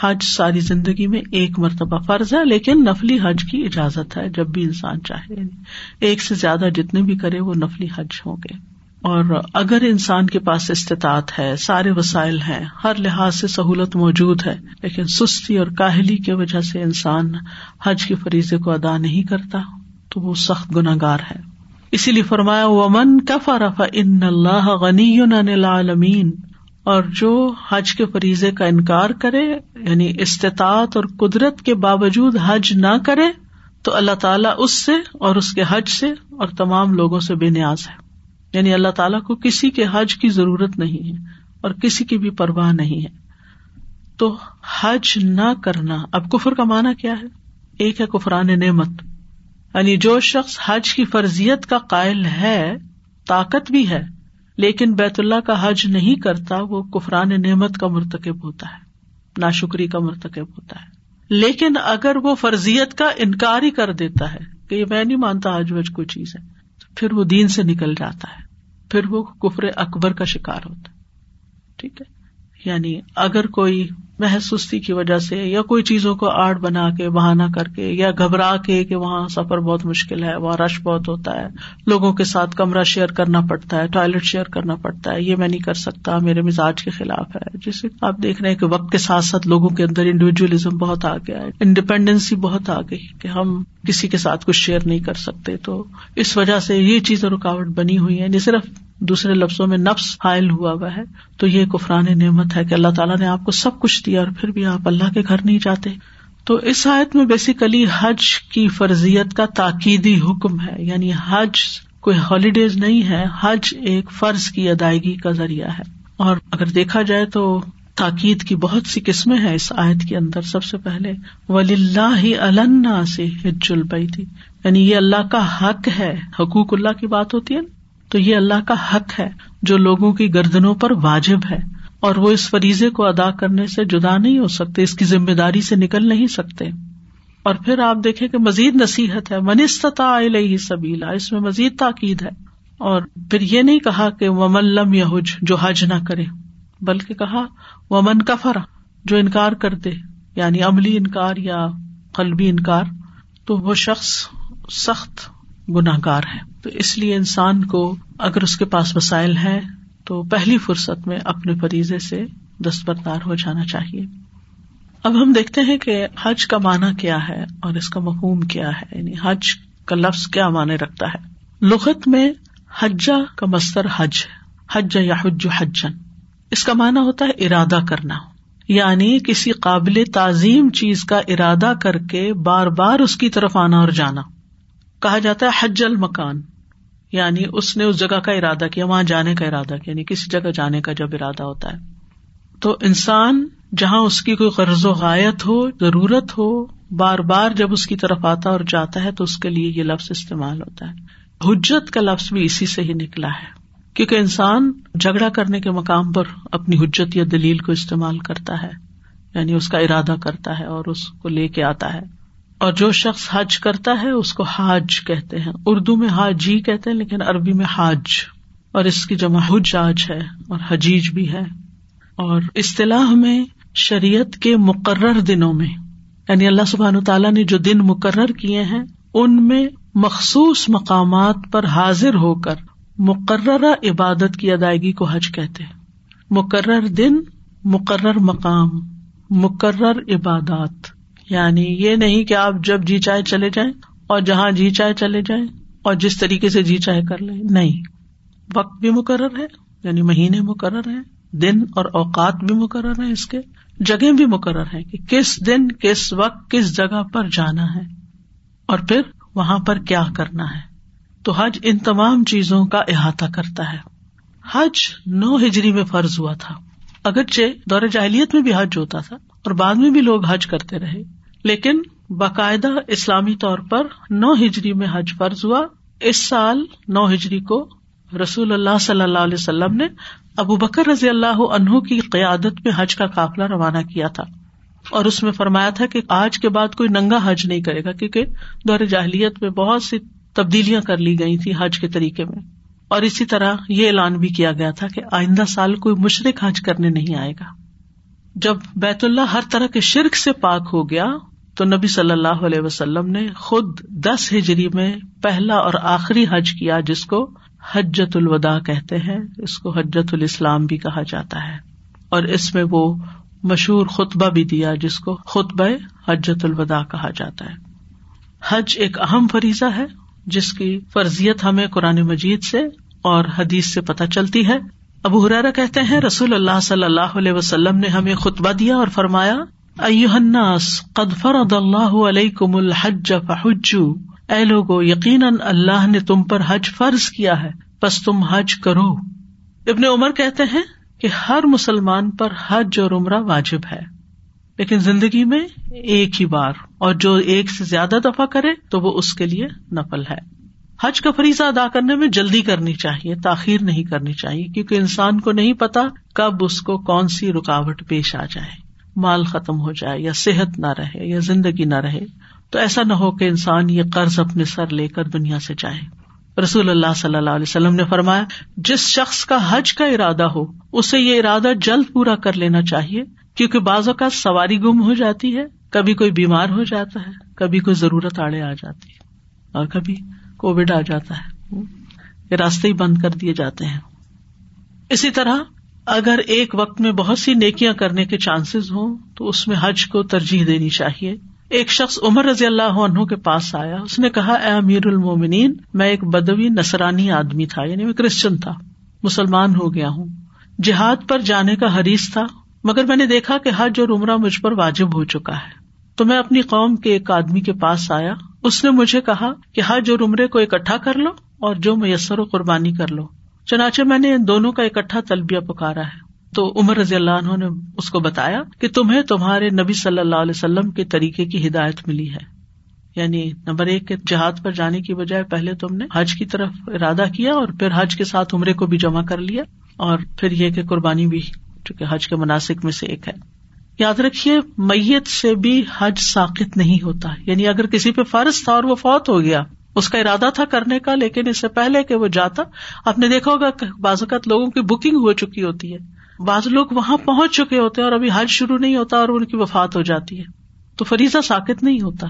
حج ساری زندگی میں ایک مرتبہ فرض ہے، لیکن نفلی حج کی اجازت ہے جب بھی انسان چاہے۔ ایک سے زیادہ جتنے بھی کرے وہ نفلی حج ہوں گے۔ اور اگر انسان کے پاس استطاعت ہے، سارے وسائل ہیں، ہر لحاظ سے سہولت موجود ہے، لیکن سستی اور کاہلی کی وجہ سے انسان حج کے فریضے کو ادا نہیں کرتا، تو وہ سخت گناگار ہے۔ اسی لیے فرمایا، ومن کفرف ان اللہ غنی العالمین۔ اور جو حج کے فریضے کا انکار کرے یعنی استطاعت اور قدرت کے باوجود حج نہ کرے، تو اللہ تعالیٰ اس سے اور اس کے حج سے اور تمام لوگوں سے بے نیاز ہے۔ یعنی اللہ تعالیٰ کو کسی کے حج کی ضرورت نہیں ہے اور کسی کی بھی پرواہ نہیں ہے۔ تو حج نہ کرنا، اب کفر کا معنی کیا ہے؟ ایک ہے کفران نعمت یعنی جو شخص حج کی فرضیت کا قائل ہے، طاقت بھی ہے، لیکن بیت اللہ کا حج نہیں کرتا، وہ کفران نعمت کا مرتکب ہوتا ہے، ناشکری کا مرتکب ہوتا ہے۔ لیکن اگر وہ فرضیت کا انکار ہی کر دیتا ہے کہ یہ میں نہیں مانتا، حج وج کوئی چیز ہے پھر وہ دین سے نکل جاتا ہے، پھر وہ کفر اکبر کا شکار ہوتا ہے۔ ٹھیک ہے؟ یعنی اگر کوئی محسوستی کی وجہ سے یا کوئی چیزوں کو آڑ بنا کے بہانا کر کے، یا گھبرا کے کہ وہاں سفر بہت مشکل ہے، وہاں رش بہت ہوتا ہے، لوگوں کے ساتھ کمرہ شیئر کرنا پڑتا ہے، ٹوائلٹ شیئر کرنا پڑتا ہے، یہ میں نہیں کر سکتا، میرے مزاج کے خلاف ہے۔ جسے آپ دیکھ رہے ہیں کہ وقت کے ساتھ ساتھ لوگوں کے اندر انڈیویجلزم بہت آ گیا ہے انڈیپینڈینسی بہت آ گئی کہ ہم کسی کے ساتھ کچھ شیئر نہیں کر سکتے۔ تو اس وجہ سے یہ چیزیں رکاوٹ بنی ہوئی ہے صرف دوسرے لفظوں میں نفس حائل ہوا ہوا ہے، تو یہ کفران نعمت ہے کہ اللہ تعالیٰ نے آپ کو سب کچھ دیا اور پھر بھی آپ اللہ کے گھر نہیں جاتے۔ تو اس آیت میں بیسیکلی حج کی فرضیت کا تاکیدی حکم ہے یعنی حج کوئی ہالیڈیز نہیں ہے، حج ایک فرض کی ادائیگی کا ذریعہ ہے۔ اور اگر دیکھا جائے تو تاکید کی بہت سی قسمیں ہیں اس آیت کے اندر۔ سب سے پہلے ولی اللہ اللہ سے حج البئی تھی یعنی یہ اللہ کا حق ہے، حقوق اللہ کی بات ہوتی ہے۔ تو یہ اللہ کا حق ہے جو لوگوں کی گردنوں پر واجب ہے، اور وہ اس فریضے کو ادا کرنے سے جدا نہیں ہو سکتے، اس کی ذمہ داری سے نکل نہیں سکتے۔ اور پھر آپ دیکھیں کہ مزید نصیحت ہے منستتا سبیلا، اس میں مزید تاکید ہے۔ اور پھر یہ نہیں کہا کہ ومن لم یا حج جو حج نہ کرے، بلکہ کہا ومن کفر، جو انکار کر دے یعنی عملی انکار یا قلبی انکار، تو وہ شخص سخت گناہ گار ہے تو اس لیے انسان کو اگر اس کے پاس وسائل ہے تو پہلی فرصت میں اپنے فریضے سے دستبردار ہو جانا چاہیے۔ اب ہم دیکھتے ہیں کہ حج کا معنی کیا ہے اور اس کا مفہوم کیا ہے۔ یعنی حج کا لفظ کیا معنی رکھتا ہے؟ لغت میں حجا کا مستر حج حج یا حج حجن اس کا معنی ہوتا ہے ارادہ کرنا۔ یعنی کسی قابل تعظیم چیز کا ارادہ کر کے بار بار اس کی طرف آنا اور جانا۔ کہا جاتا ہے حج المکان یعنی اس نے اس جگہ کا ارادہ کیا، وہاں جانے کا ارادہ کیا یعنی کسی جگہ جانے کا جب ارادہ ہوتا ہے۔ تو انسان جہاں اس کی کوئی قرض و غایت ہو، ضرورت ہو، بار بار جب اس کی طرف آتا اور جاتا ہے، تو اس کے لیے یہ لفظ استعمال ہوتا ہے۔ حجت کا لفظ بھی اسی سے ہی نکلا ہے۔ کیونکہ انسان جھگڑا کرنے کے مقام پر اپنی حجت یا دلیل کو استعمال کرتا ہے یعنی اس کا ارادہ کرتا ہے اور اس کو لے کے آتا ہے۔ اور جو شخص حج کرتا ہے اس کو حاج کہتے ہیں۔ اردو میں حاجی کہتے ہیں، لیکن عربی میں حاج۔ اور اس کی جمع حج آج ہے اور حجیج بھی ہے۔ اور اصطلاح میں شریعت کے مقرر دنوں میں یعنی اللہ سبحان تعالیٰ نے جو دن مقرر کیے ہیں، ان میں مخصوص مقامات پر حاضر ہو کر مقررہ عبادت کی ادائیگی کو حج کہتے مقرر دن، مقرر مقام، مقرر عبادات۔ یعنی یہ نہیں کہ آپ جب جی چائے چلے جائیں اور جہاں جی چائے چلے جائیں اور جس طریقے سے جی چائے کر لیں۔ نہیں۔ وقت بھی مقرر ہے یعنی مہینے مقرر ہے دن اور اوقات بھی مقرر ہے اس کے۔ جگہ بھی مقرر ہے کہ کس دن، کس وقت، کس جگہ پر جانا ہے۔ اور پھر وہاں پر کیا کرنا ہے۔ تو حج ان تمام چیزوں کا احاطہ کرتا ہے۔ حج نو ہجری میں فرض ہوا تھا۔ اگرچہ دور جاہلیت میں بھی حج ہوتا تھا اور بعد میں بھی لوگ حج کرتے رہے۔ لیکن باقاعدہ اسلامی طور پر نو ہجری میں حج فرض ہوا۔ اس سال نو ہجری کو رسول اللہ صلی اللہ علیہ وسلم نے ابو بکر رضی اللہ عنہ کی قیادت میں حج کا قافلہ روانہ کیا تھا۔ اور اس میں فرمایا تھا کہ آج کے بعد کوئی ننگا حج نہیں کرے گا، کیونکہ دور جاہلیت میں بہت سی تبدیلیاں کر لی گئی تھی حج کے طریقے میں۔ اور اسی طرح یہ اعلان بھی کیا گیا تھا کہ آئندہ سال کوئی مشرق حج کرنے نہیں آئے گا۔ جب بیت اللہ ہر طرح کے شرک سے پاک ہو گیا تو نبی صلی اللہ علیہ وسلم نے خود دس ہجری میں پہلا اور آخری حج کیا، جس کو حجت الوداع کہتے ہیں، اس کو حجت الاسلام بھی کہا جاتا ہے۔ اور اس میں وہ مشہور خطبہ بھی دیا، جس کو خطبہ حجت الوداع کہا جاتا ہے۔ حج ایک اہم فریضہ ہے، جس کی فرضیت ہمیں قرآن مجید سے اور حدیث سے پتہ چلتی ہے۔ ابو حرارا کہتے ہیں، رسول اللہ صلی اللہ علیہ وسلم نے ہمیں خطبہ دیا اور فرمایا الناس قد فرض اللہ علیکم الحج فحجو۔ اے لوگو، یقیناً اللہ نے تم پر حج فرض کیا ہے بس تم حج کرو۔ ابن عمر کہتے ہیں کہ ہر مسلمان پر حج اور عمرہ واجب ہے، لیکن زندگی میں ایک ہی بار، اور جو ایک سے زیادہ دفعہ کرے تو وہ اس کے لیے نفل ہے۔ حج کا فریضہ ادا کرنے میں جلدی کرنی چاہیے، تاخیر نہیں کرنی چاہیے، کیونکہ انسان کو نہیں پتا کب اس کو کون سی رکاوٹ پیش آ جائے۔ مال ختم ہو جائے یا صحت نہ رہے یا زندگی نہ رہے، تو ایسا نہ ہو کہ انسان یہ قرض اپنے سر لے کر دنیا سے جائے۔ رسول اللہ صلی اللہ علیہ وسلم نے فرمایا، جس شخص کا حج کا ارادہ ہو، اسے یہ ارادہ جلد پورا کر لینا چاہیے، کیونکہ بعض کا سواری گم ہو جاتی ہے، کبھی کوئی بیمار ہو جاتا ہے، کبھی کوئی ضرورت آڑے آ جاتی ہے، اور کبھی کووڈ آ جاتا ہے۔ یہ راستے ہی بند کر دیے جاتے ہیں۔ اسی طرح اگر ایک وقت میں بہت سی نیکیاں کرنے کے چانسز ہوں، تو اس میں حج کو ترجیح دینی چاہیے۔ ایک شخص عمر رضی اللہ عنہ کے پاس آیا، اس نے کہا، اے امیر المومنین، میں ایک بدوی نسرانی آدمی تھا یعنی میں کرسچن تھا، مسلمان ہو گیا ہوں۔ جہاد پر جانے کا حریث تھا، مگر میں نے دیکھا کہ حج اور عمرہ مجھ پر واجب ہو چکا ہے۔ تو میں اپنی قوم کے ایک آدمی کے پاس آیا، اس نے مجھے کہا کہ حج اور عمرے کو اکٹھا کر لو اور جو میسر و قربانی کر لو۔ چنانچہ میں نے ان دونوں کا اکٹھا تلبیہ پکارا ہے۔ تو عمر رضی اللہ عنہ نے اس کو بتایا کہ تمہیں تمہارے نبی صلی اللہ علیہ وسلم کے طریقے کی ہدایت ملی ہے۔ یعنی نمبر ایک کے جہاد پر جانے کی بجائے پہلے تم نے حج کی طرف ارادہ کیا اور پھر حج کے ساتھ عمرے کو بھی جمع کر لیا۔ اور پھر یہ کہ قربانی بھی، چونکہ حج کے مناسب میں سے ایک ہے۔ یاد رکھیے، میت سے بھی حج ساقت نہیں ہوتا۔ یعنی اگر کسی پہ فرض تھا اور وہ فوت ہو گیا اس کا ارادہ تھا کرنے کا، لیکن اس سے پہلے کہ وہ جاتا، آپ نے دیکھا ہوگا بعض اوقات لوگوں کی بکنگ ہو چکی ہوتی ہے۔ بعض لوگ وہاں پہنچ چکے ہوتے ہیں اور ابھی حج شروع نہیں ہوتا اور ان کی وفات ہو جاتی ہے۔ تو فریضہ ساکت نہیں ہوتا۔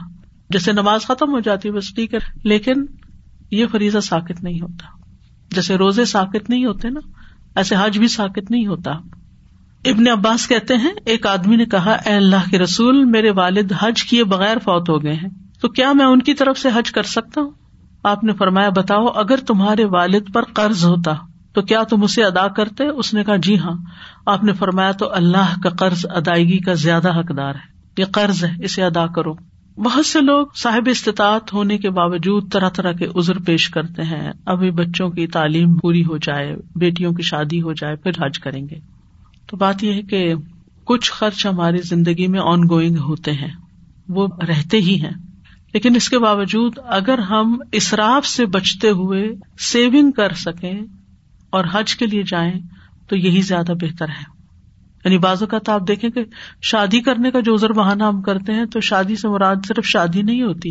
جیسے نماز ختم ہو جاتی ہے، بس ٹھیک ہے۔ لیکن یہ فریضہ ساکت نہیں ہوتا۔ جیسے روزے ساکت نہیں ہوتے نا، ایسے حج بھی ساکت نہیں ہوتا۔ ابن عباس کہتے ہیں، ایک آدمی نے کہا، اے اللہ کے رسول، میرے والد حج کیے بغیر فوت ہو گئے ہیں۔ تو کیا میں ان کی طرف سے حج کر سکتا ہوں؟ آپ نے فرمایا، بتاؤ، اگر تمہارے والد پر قرض ہوتا تو کیا تم اسے ادا کرتے؟ اس نے کہا جی ہاں۔ آپ نے فرمایا، تو اللہ کا قرض ادائیگی کا زیادہ حقدار ہے۔ یہ قرض ہے، اسے ادا کرو۔ بہت سے لوگ صاحب استطاعت ہونے کے باوجود طرح طرح کے ازر پیش کرتے ہیں۔ ابھی بچوں کی تعلیم پوری ہو جائے، بیٹیوں کی شادی ہو جائے، پھر حج کریں گے۔ تو بات یہ ہے کہ کچھ خرچ ہماری زندگی میں آن گوئنگ ہوتے ہیں۔ وہ رہتے ہی ہیں۔ لیکن اس کے باوجود اگر ہم اسراف سے بچتے ہوئے سیونگ کر سکیں اور حج کے لیے جائیں تو یہی زیادہ بہتر ہے۔ یعنی بعض اوقات آپ دیکھیں کہ شادی کرنے کا جو ازر بہانا ہم کرتے ہیں تو شادی سے مراد صرف شادی نہیں ہوتی،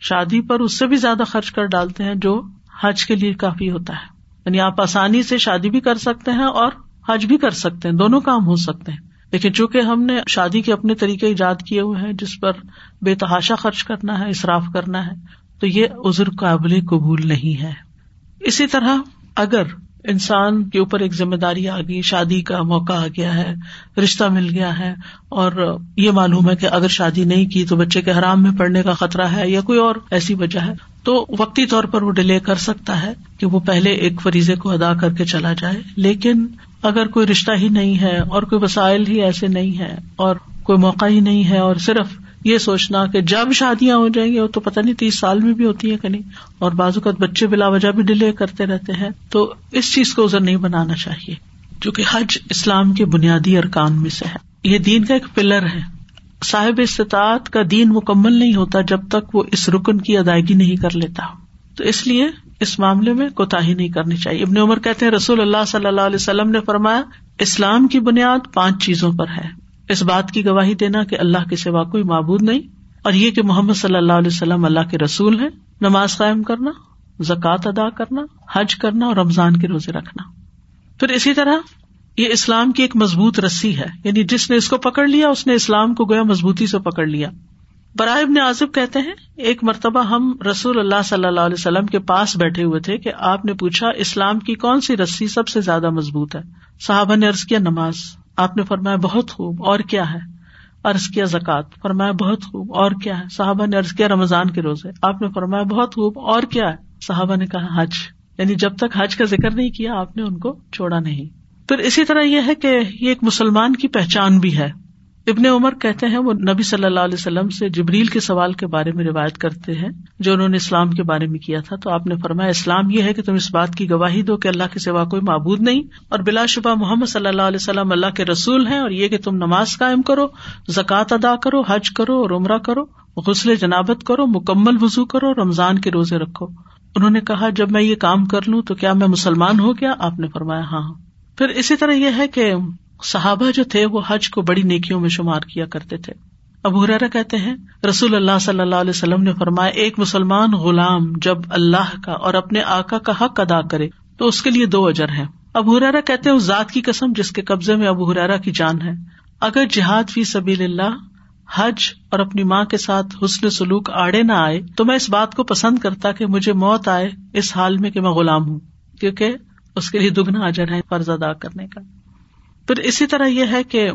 شادی پر اس سے بھی زیادہ خرچ کر ڈالتے ہیں جو حج کے لیے کافی ہوتا ہے۔ یعنی آپ آسانی سے شادی بھی کر سکتے ہیں اور حج بھی کر سکتے ہیں، دونوں کام ہو سکتے ہیں۔ لیکن چونکہ ہم نے شادی کے اپنے طریقے ایجاد کیے ہوئے ہیں، جس پر بے تحاشا خرچ کرنا ہے، اصراف کرنا ہے، تو یہ عذر قابل قبول نہیں ہے۔ اسی طرح اگر انسان کے اوپر ایک ذمہ داری آ گئی، شادی کا موقع آ گیا ہے، رشتہ مل گیا ہے، اور یہ معلوم ہے کہ اگر شادی نہیں کی تو بچے کے حرام میں پڑنے کا خطرہ ہے یا کوئی اور ایسی وجہ ہے، تو وقتی طور پر وہ ڈیلے کر سکتا ہے کہ وہ پہلے ایک فریضے کو ادا کر کے چلا جائے۔ لیکن اگر کوئی رشتہ ہی نہیں ہے اور کوئی وسائل ہی ایسے نہیں ہے اور کوئی موقع ہی نہیں ہے اور صرف یہ سوچنا کہ جب شادیاں ہو جائیں گی، وہ تو پتہ نہیں تیس سال میں بھی ہوتی ہے کہ نہیں۔ اور بازو کا بچے بلا وجہ بھی ڈیلے کرتے رہتے ہیں۔ تو اس چیز کو ازر نہیں بنانا چاہیے، جو کہ حج اسلام کے بنیادی ارکان میں سے ہے۔ یہ دین کا ایک پلر ہے۔ صاحب استطاعت کا دین مکمل نہیں ہوتا جب تک وہ اس رکن کی ادائیگی نہیں کر لیتا۔ تو اس لیے اس معاملے میں کوتا ہی نہیں کرنی چاہیے۔ ابن عمر کہتے ہیں، رسول اللہ صلی اللہ علیہ وسلم نے فرمایا، اسلام کی بنیاد پانچ چیزوں پر ہے۔ اس بات کی گواہی دینا کہ اللہ کے سوا کوئی معبود نہیں، اور یہ کہ محمد صلی اللہ علیہ وسلم اللہ کے رسول ہے نماز قائم کرنا، زکوٰۃ ادا کرنا، حج کرنا اور رمضان کے روزے رکھنا۔ پھر اسی طرح یہ اسلام کی ایک مضبوط رسی ہے یعنی جس نے اس کو پکڑ لیا، اس نے اسلام کو گویا مضبوطی سے پکڑ لیا۔ برائے ابن عازب کہتے ہیں، ایک مرتبہ ہم رسول اللہ صلی اللہ علیہ وسلم کے پاس بیٹھے ہوئے تھے کہ آپ نے پوچھا، اسلام کی کون سی رسی سب سے زیادہ مضبوط ہے؟ صحابہ نے ارض کیا، نماز۔ آپ نے فرمایا، بہت خوب، اور کیا ہے؟ ارض کیا زکات فرمایا، بہت خوب، اور کیا ہے؟ صحابہ نے ارض کیا، رمضان کے روزے۔ آپ نے فرمایا، بہت خوب، اور کیا ہے؟ صحابہ نے کہا، حج۔ یعنی جب تک حج کا ذکر نہیں کیا، آپ نے ان کو چھوڑا نہیں۔ پھر اسی طرح یہ ہے کہ یہ ایک مسلمان کی پہچان بھی ہے۔ ابن عمر کہتے ہیں وہ نبی صلی اللہ علیہ وسلم سے جبریل کے سوال کے بارے میں روایت کرتے ہیں، جو انہوں نے اسلام کے بارے میں کیا تھا۔ تو آپ نے فرمایا، اسلام یہ ہے کہ تم اس بات کی گواہی دو کہ اللہ کے سوا کوئی معبود نہیں۔ اور بلا شبہ محمد صلی اللہ علیہ وسلم اللہ کے رسول ہیں اور یہ کہ تم نماز قائم کرو، زکوٰۃ ادا کرو، حج کرو اور عمرہ کرو، غسل جنابت کرو، مکمل وزو کرو، رمضان کے روزے رکھو۔ انہوں نے کہا، جب میں یہ کام کر لوں تو کیا میں مسلمان ہو گیا؟ آپ نے فرمایا ہاں۔ پھر اسی طرح یہ ہے کہ صحابہ جو تھے وہ حج کو بڑی نیکیوں میں شمار کیا کرتے تھے۔ اب حرارا کہتے ہیں، رسول اللہ صلی اللہ علیہ وسلم نے فرمایا، ایک مسلمان غلام جب اللہ کا اور اپنے آکا کا حق ادا کرے تو اس کے لیے دو اجر ہیں۔ اب حرارا کہتے ہیں، اس ذات کی قسم جس کے قبضے میں ابو حرارا کی جان ہے۔ اگر جہاد فی سبیل اللہ حج اور اپنی ماں کے ساتھ حسن سلوک آڑے نہ آئے، تو میں اس بات کو پسند کرتا کہ مجھے موت آئے، اس حال میں کہ میں غلام ہوں، کیونکہ اس کے لیے دگنا اجر ہے فرض ادا کرنے کا۔ پھر اسی طرح یہ ہے کہ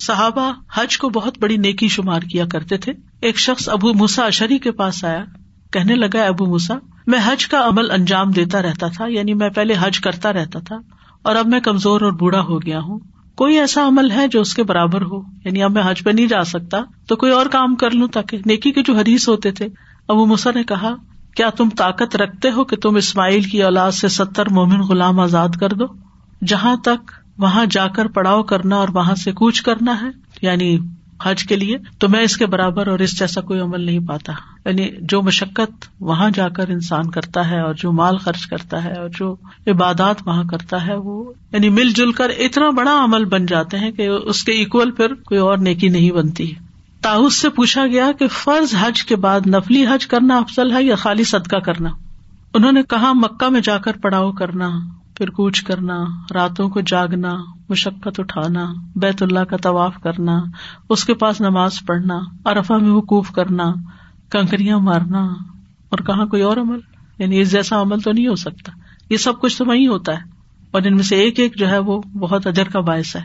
صحابہ حج کو بہت بڑی نیکی شمار کیا کرتے تھے۔ ایک شخص ابو موسا اشری کے پاس آیا، کہنے لگا ابو موسا میں حج کا عمل انجام دیتا رہتا تھا یعنی میں پہلے حج کرتا رہتا تھا، اور اب میں کمزور اور بوڑھا ہو گیا ہوں۔ کوئی ایسا عمل ہے جو اس کے برابر ہو؟ یعنی اب میں حج پہ نہیں جا سکتا، تو کوئی اور کام کر لوں تاکہ نیکی کے جو حدیث ہوتے تھے۔ ابو موسا نے کہا، کیا تم طاقت رکھتے ہو کہ تم اسماعیل کی اولاد سے ستر مومن غلام آزاد کر دو؟ جہاں تک وہاں جا کر پڑاؤ کرنا اور وہاں سے کوچ کرنا ہے یعنی حج کے لیے، تو میں اس کے برابر اور اس جیسا کوئی عمل نہیں پاتا۔ یعنی جو مشقت وہاں جا کر انسان کرتا ہے اور جو مال خرچ کرتا ہے اور جو عبادات وہاں کرتا ہے، وہ یعنی مل جل کر اتنا بڑا عمل بن جاتے ہیں کہ اس کے اکول پھر کوئی اور نیکی نہیں بنتی۔ تاؤس سے پوچھا گیا کہ فرض حج کے بعد نفلی حج کرنا افضل ہے یا خالی صدقہ کرنا؟ انہوں نے کہا، مکہ میں جا کر پڑاؤ کرنا۔ پھر کوچ کرنا، راتوں کو جاگنا، مشقت اٹھانا، بیت اللہ کا طواف کرنا، اس کے پاس نماز پڑھنا ارفا میں وقوف کرنا، کنکریاں مارنا، اور کہاں کوئی اور عمل؟ یعنی اس جیسا عمل تو نہیں ہو سکتا۔ یہ سب کچھ تو وہی ہوتا ہے۔ اور ان میں سے ایک ایک جو ہے وہ بہت ادر کا باعث ہے۔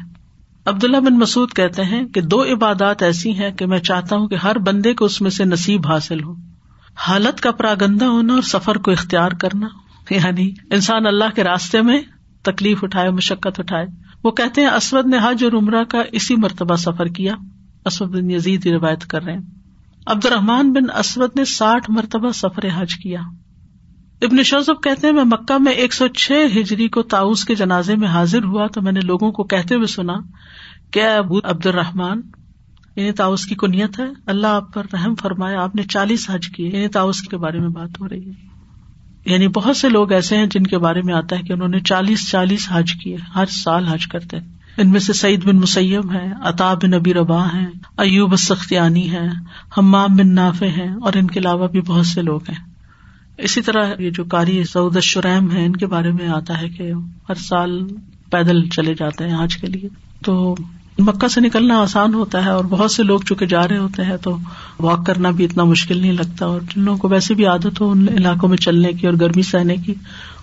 عبداللہ بن مسعد کہتے ہیں کہ دو عبادات ایسی ہیں کہ میں چاہتا ہوں کہ ہر بندے کو اس میں سے نصیب حاصل ہو۔ حالت کا پراگندہ ہونا اور سفر کو اختیار کرنا۔ یعنی انسان اللہ کے راستے میں تکلیف اٹھائے، مشقت اٹھائے۔ وہ کہتے ہیں، اسود نے حج اور عمرہ کا اسی مرتبہ سفر کیا۔ اسود بن یزید روایت کر رہے ہیں۔ عبد الرحمان بن اسود نے ساٹھ مرتبہ سفر حج کیا۔ ابن شوزب کہتے ہیں، میں مکہ میں ایک سو چھ ہجری کو تاؤس کے جنازے میں حاضر ہوا تو میں نے لوگوں کو کہتے ہوئے سنا کیا ابو عبد الرحمان یعنی تاؤس کی کنیت ہے۔ اللہ آپ پر رحم فرمایا آپ نے چالیس حج کیے۔ یعنی تاؤس کے بارے میں بات ہو رہی ہے۔ یعنی بہت سے لوگ ایسے ہیں جن کے بارے میں آتا ہے کہ انہوں نے چالیس چالیس حج کیے، ہر سال حج کرتے ان میں سے سعید بن مسیم ہے اطاب بن نبی ربا ہے ایوب سختیانی ہے ہمام بن نافع ہے اور ان کے علاوہ بھی بہت سے لوگ ہیں۔ اسی طرح یہ جو کاری سعود شریم ہے ان کے بارے میں آتا ہے کہ ہر سال پیدل چلے جاتے ہیں حج کے لیے۔ تو مکہ سے نکلنا آسان ہوتا ہے اور بہت سے لوگ چونکہ جا رہے ہوتے ہیں تو واک کرنا بھی اتنا مشکل نہیں لگتا اور جن لوگوں کو ویسے بھی عادت ہو ان علاقوں میں چلنے کی اور گرمی سہنے کی،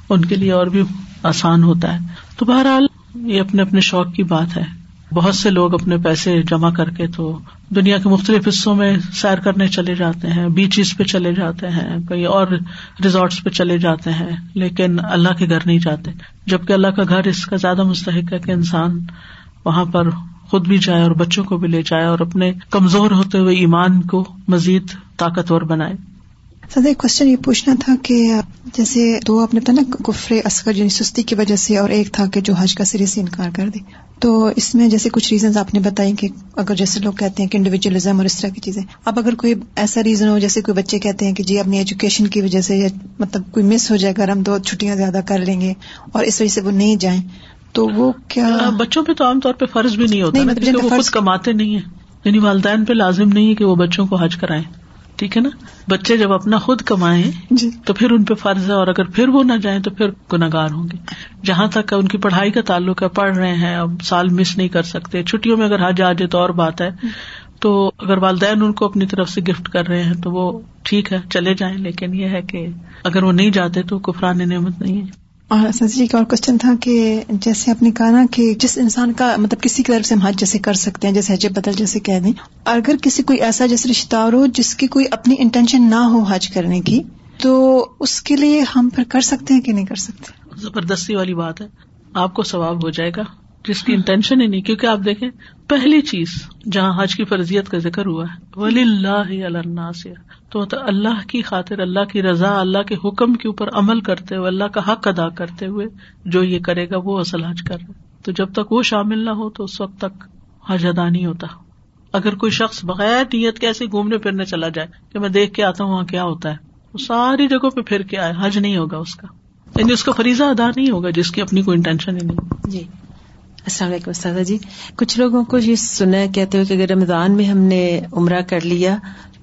ان کے لیے اور بھی آسان ہوتا ہے۔ تو بہرحال یہ اپنے اپنے شوق کی بات ہے۔ بہت سے لوگ اپنے پیسے جمع کر کے تو دنیا کے مختلف حصوں میں سیر کرنے چلے جاتے ہیں بیچز پہ چلے جاتے ہیں، کئی اور ریزورٹس پہ چلے جاتے ہیں، لیکن اللہ کے گھر نہیں جاتے۔ جبکہ اللہ کا گھر اس کا زیادہ مستحق ہے کہ انسان وہاں پر خود بھی جائے اور بچوں کو بھی لے جائے اور اپنے کمزور ہوتے ہوئے ایمان کو مزید طاقتور بنائے۔ سر، ایک کوشچن یہ پوچھنا تھا کہ جیسے دو آپ نے بتا نا، کفر اصغر یعنی سستی کی وجہ سے، اور ایک تھا کہ جو حج کا سرے سے انکار کر دے۔ تو اس میں جیسے کچھ ریزنز آپ نے بتائی کہ اگر جیسے لوگ کہتے ہیں کہ انڈیویجلزم اور اس طرح کی چیزیں، اب اگر کوئی ایسا ریزن ہو، جیسے کوئی بچے کہتے ہیں کہ جی اپنی ایجوکیشن کی وجہ سے مطلب کوئی مس ہو جائے گا ہم دو چھٹیاں زیادہ کر لیں گے اور اس وجہ سے وہ نہیں جائیں تو وہ کیا؟ بچوں پہ تو عام طور پہ فرض بھی نہیں ہوتا کیونکہ وہ خود کماتے نہیں ہے یعنی والدین پہ لازم نہیں ہے کہ وہ بچوں کو حج کرائیں۔ ٹھیک ہے نا؟ بچے جب اپنا خود کمائیں جی۔ تو پھر ان پہ فرض ہے اور اگر پھر وہ نہ جائیں تو پھر گناگار ہوں گے۔ جہاں تک ان کی پڑھائی کا تعلق ہے پڑھ رہے ہیں اب سال مس نہیں کر سکتے۔ چھٹیوں میں اگر حج آ جائے تو اور بات ہے تو اگر والدین ان کو اپنی طرف سے گفٹ کر رہے ہیں تو وہ ٹھیک ہے چلے جائیں۔ لیکن یہ ہے کہ اگر وہ نہیں جاتے تو کفران نعمت نہیں ہے۔ اور سر جی کا اور کوشچن تھا کہ جیسے آپ نے کہا نا کہ جس انسان کا مطلب کسی کی طرف سے ہم حج جیسے کر سکتے ہیں، جیسے حج بدل جیسے کہہ دیں اگر کسی کوئی ایسا جیسے رشتہ دار ہو جس کی کوئی اپنی انٹینشن نہ ہو حج کرنے کی، تو اس کے لیے ہم پھر کر سکتے ہیں کہ نہیں کر سکتے؟ زبردستی والی بات ہے۔ آپ کو ثواب ہو جائے گا۔ جس کی انٹینشن ہی نہیں، کیونکہ آپ دیکھیں، پہلی چیز جہاں حج کی فرضیت کا ذکر ہوا ہے ولی اللہ اللہ سے تو اللہ کی خاطر، اللہ کی رضا، اللہ کے حکم کے اوپر عمل کرتے ہوئے، اللہ کا حق ادا کرتے ہوئے جو یہ کرے گا، وہ اصل حج کر رہے تو جب تک وہ شامل نہ ہو، تو اس وقت تک حج ادا نہیں ہوتا۔ اگر کوئی شخص بغیر نیت کیسے گھومنے پھرنے چلا جائے کہ میں دیکھ کے آتا ہوں وہاں کیا ہوتا ہے، وہ ساری جگہوں پہ پھر کے آئے، حج نہیں ہوگا اس کا۔ یعنی اس کا فریضہ ادا نہیں ہوگا جس کی اپنی کوئی انٹینشن ہی نہیں۔ جی۔ السلام علیکم استاذہ جی۔ کچھ لوگوں کو یہ سنا کہتے ہوئے کہ اگر رمضان میں ہم نے عمرہ کر لیا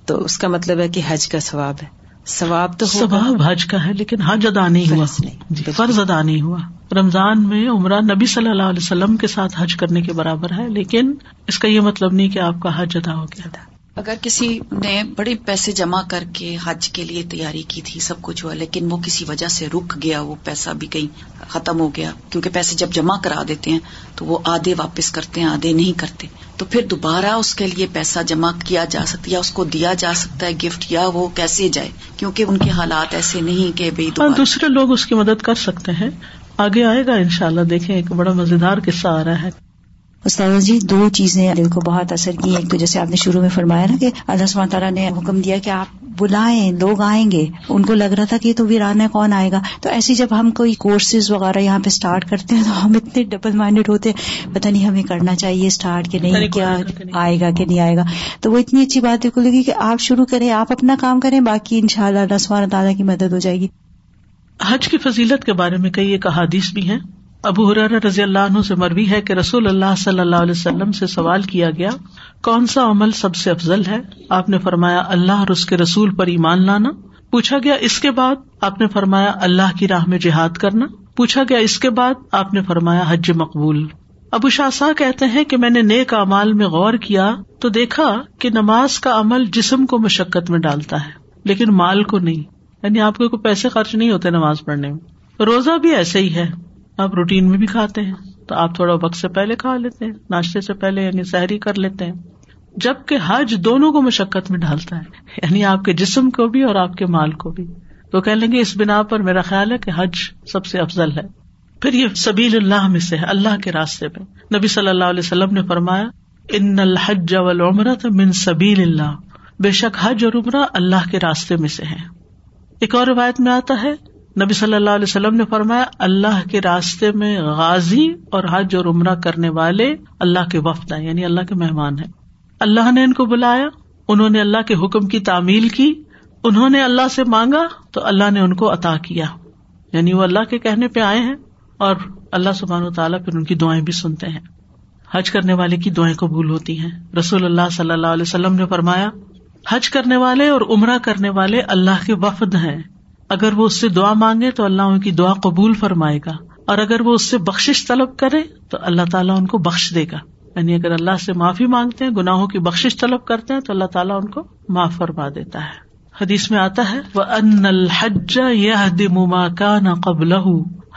تو اس کا مطلب ہے کہ حج کا ثواب ہے۔ ثواب تو ثواب حج کا ہے لیکن حج ادا نہیں ہوا۔ جی، فرض ادا نہیں ہوا۔ رمضان میں عمرہ نبی صلی اللہ علیہ وسلم کے ساتھ حج کرنے کے برابر ہے لیکن اس کا یہ مطلب نہیں کہ آپ کا حج ادا ہو گیا۔ تھا اگر کسی نے بڑے پیسے جمع کر کے حج کے لیے تیاری کی تھی سب کچھ ہوا لیکن وہ کسی وجہ سے رک گیا وہ پیسہ بھی کہیں ختم ہو گیا کیونکہ پیسے جب جمع کرا دیتے ہیں تو وہ آدھے واپس کرتے ہیں آدھے نہیں کرتے۔ تو پھر دوبارہ اس کے لیے پیسہ جمع کیا جا سکتا یا اس کو دیا جا سکتا ہے گفٹ یا وہ کیسے جائے؟ کیونکہ ان کے حالات ایسے نہیں کہ ہاں، دوسرے لوگ اس کی مدد کر سکتے ہیں۔ آگے آئے گا ان شاء اللہ دیکھیں ایک بڑا مزیدار قصہ آ رہا ہے۔ استاد جی دو چیزیں دل کو بہت اثر کی، ایک تو جیسے آپ نے شروع میں فرمایا نا کہ اللہ سب تعالیٰ نے حکم دیا کہ آپ بلائیں، لوگ آئیں گے۔ ان کو لگ رہا تھا کہ تو ویران ہے، کون آئے گا؟ تو ایسی جب ہم کوئی کورسز وغیرہ یہاں پہ اسٹارٹ کرتے ہیں تو ہم اتنے ڈبل مائنڈیڈ ہوتے ہیں۔ پتہ نہیں ہمیں کرنا چاہیے اسٹارٹ کہ نہیں، کیا آئے گا کہ نہیں آئے گا۔ تو وہ اتنی اچھی بات کو لگی کہ آپ شروع کریں، آپ اپنا کام کریں، باقی ان شاء اللہ اللہ تعالیٰ کی مدد ہو جائے گی۔ حج کی فضیلت کے بارے میں کئی ایک احادیث بھی ہیں۔ ابو حرار رضی اللہ عنہ سے مروی ہے کہ رسول اللہ صلی اللہ علیہ وسلم سے سوال کیا گیا، کون سا عمل سب سے افضل ہے؟ آپ نے فرمایا، اللہ اور اس کے رسول پر ایمان لانا۔ پوچھا گیا، اس کے بعد؟ آپ نے فرمایا، اللہ کی راہ میں جہاد کرنا۔ پوچھا گیا، اس کے بعد؟ آپ نے فرمایا، حج مقبول۔ ابو شاہ کہتے ہیں کہ میں نے نیک امال میں غور کیا تو دیکھا کہ نماز کا عمل جسم کو مشقت میں ڈالتا ہے، لیکن مال کو نہیں۔ یعنی آپ کو کوئی پیسے خرچ نہیں ہوتے نماز پڑھنے میں۔ روزہ بھی ایسے ہی ہے۔ آپ روٹین میں بھی کھاتے ہیں تو آپ تھوڑا وقت سے پہلے کھا لیتے ہیں، ناشتے سے پہلے یعنی سحری کر لیتے ہیں۔ جبکہ حج دونوں کو مشقت میں ڈالتا ہے یعنی آپ کے جسم کو بھی اور آپ کے مال کو بھی۔ تو کہہ لیں گے اس بنا پر میرا خیال ہے کہ حج سب سے افضل ہے۔ پھر یہ سبیل اللہ میں سے ہے، اللہ کے راستے پہ۔ نبی صلی اللہ علیہ وسلم نے فرمایا، ان الحج والعمرہ من سبیل اللہ۔ بے شک حج اور عمرہ اللہ کے راستے میں سے ہے ایک اور روایت میں آتا ہے نبی صلی اللہ علیہ وسلم نے فرمایا، اللہ کے راستے میں غازی اور حج اور عمرہ کرنے والے اللہ کے وفد ہیں یعنی اللہ کے مہمان ہیں۔ اللہ نے ان کو بلایا، انہوں نے اللہ کے حکم کی تعمیل کی، انہوں نے اللہ سے مانگا تو اللہ نے ان کو عطا کیا۔ یعنی وہ اللہ کے کہنے پہ آئے ہیں اور اللہ سبحان و تعالیٰ پھر ان کی دعائیں بھی سنتے ہیں۔ حج کرنے والے کی دعائیں قبول ہوتی ہیں۔ رسول اللہ صلی اللہ علیہ وسلم نے فرمایا، حج کرنے والے اور عمرہ کرنے والے اللہ کے وفد ہیں۔ اگر وہ اس سے دعا مانگے تو اللہ ان کی دعا قبول فرمائے گا۔ اور اگر وہ اس سے بخش طلب کرے تو اللہ تعالیٰ ان کو بخش دے گا۔ یعنی اگر اللہ سے معافی مانگتے ہیں، گناہوں کی بخش طلب کرتے ہیں تو اللہ تعالیٰ ان کو معاف فرما دیتا ہے۔ حدیث میں آتا ہے وہ ان الحج یہ کا نہ قبل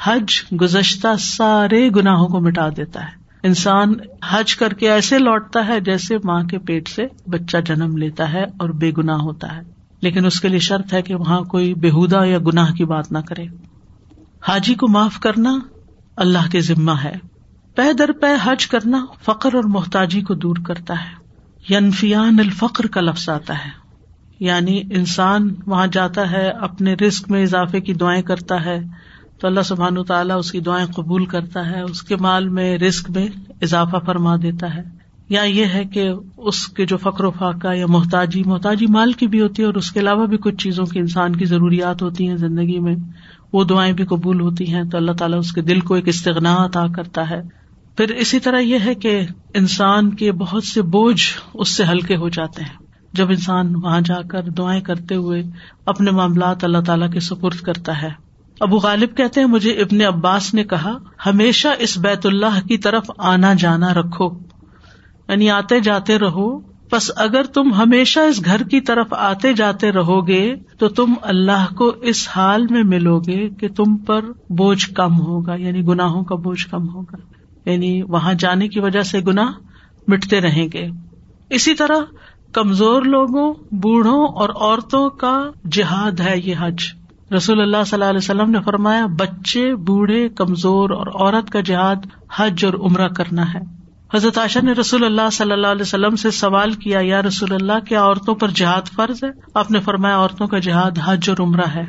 حج گزشتہ سارے گناہوں کو مٹا دیتا ہے۔ انسان حج کر کے ایسے لوٹتا ہے جیسے ماں کے پیٹ سے بچہ جنم لیتا ہے اور بے گناہ ہوتا ہے۔ لیکن اس کے لیے شرط ہے کہ وہاں کوئی بےحدا یا گناہ کی بات نہ کرے۔ حاجی کو معاف کرنا اللہ کے ذمہ ہے۔ پہ در پہ حج کرنا فخر اور محتاجی کو دور کرتا ہے۔ ینفیان الفقر کا لفظ آتا ہے۔ یعنی انسان وہاں جاتا ہے، اپنے رسک میں اضافے کی دعائیں کرتا ہے۔ تو اللہ سبحان تعالیٰ اس کی دعائیں قبول کرتا ہے، اس کے مال میں رسک میں اضافہ فرما دیتا ہے۔ یا یہ ہے کہ اس کے جو فکر و فاقہ یا محتاجی محتاجی مال کی بھی ہوتی ہے اور اس کے علاوہ بھی کچھ چیزوں کی انسان کی ضروریات ہوتی ہیں زندگی میں، وہ دعائیں بھی قبول ہوتی ہیں تو اللہ تعالیٰ اس کے دل کو ایک استغنا عطا کرتا ہے۔ پھر اسی طرح یہ ہے کہ انسان کے بہت سے بوجھ اس سے ہلکے ہو جاتے ہیں۔ جب انسان وہاں جا کر دعائیں کرتے ہوئے اپنے معاملات اللہ تعالیٰ کے سپرد کرتا ہے۔ ابو غالب کہتے ہیں، مجھے ابن عباس نے کہا، ہمیشہ اس بیت اللہ کی طرف آنا جانا رکھو۔ یعنی آتے جاتے رہو۔ بس اگر تم ہمیشہ اس گھر کی طرف آتے جاتے رہو گے تو تم اللہ کو اس حال میں ملو گے کہ تم پر بوجھ کم ہوگا یعنی گناہوں کا بوجھ کم ہوگا۔ یعنی وہاں جانے کی وجہ سے گنا مٹتے رہیں گے۔ اسی طرح کمزور لوگوں، بوڑھوں اور عورتوں کا جہاد ہے یہ حج۔ رسول اللہ صلی اللہ علیہ وسلم نے فرمایا، بچے، بوڑھے، کمزور اور عورت کا جہاد حج اور عمرہ کرنا ہے۔ حضرت عاشر نے رسول اللہ صلی اللہ علیہ وسلم سے سوال کیا، یا رسول اللہ، کیا عورتوں پر جہاد فرض ہے؟ آپ نے فرمایا، عورتوں کا جہاد حج اور عمرہ ہے۔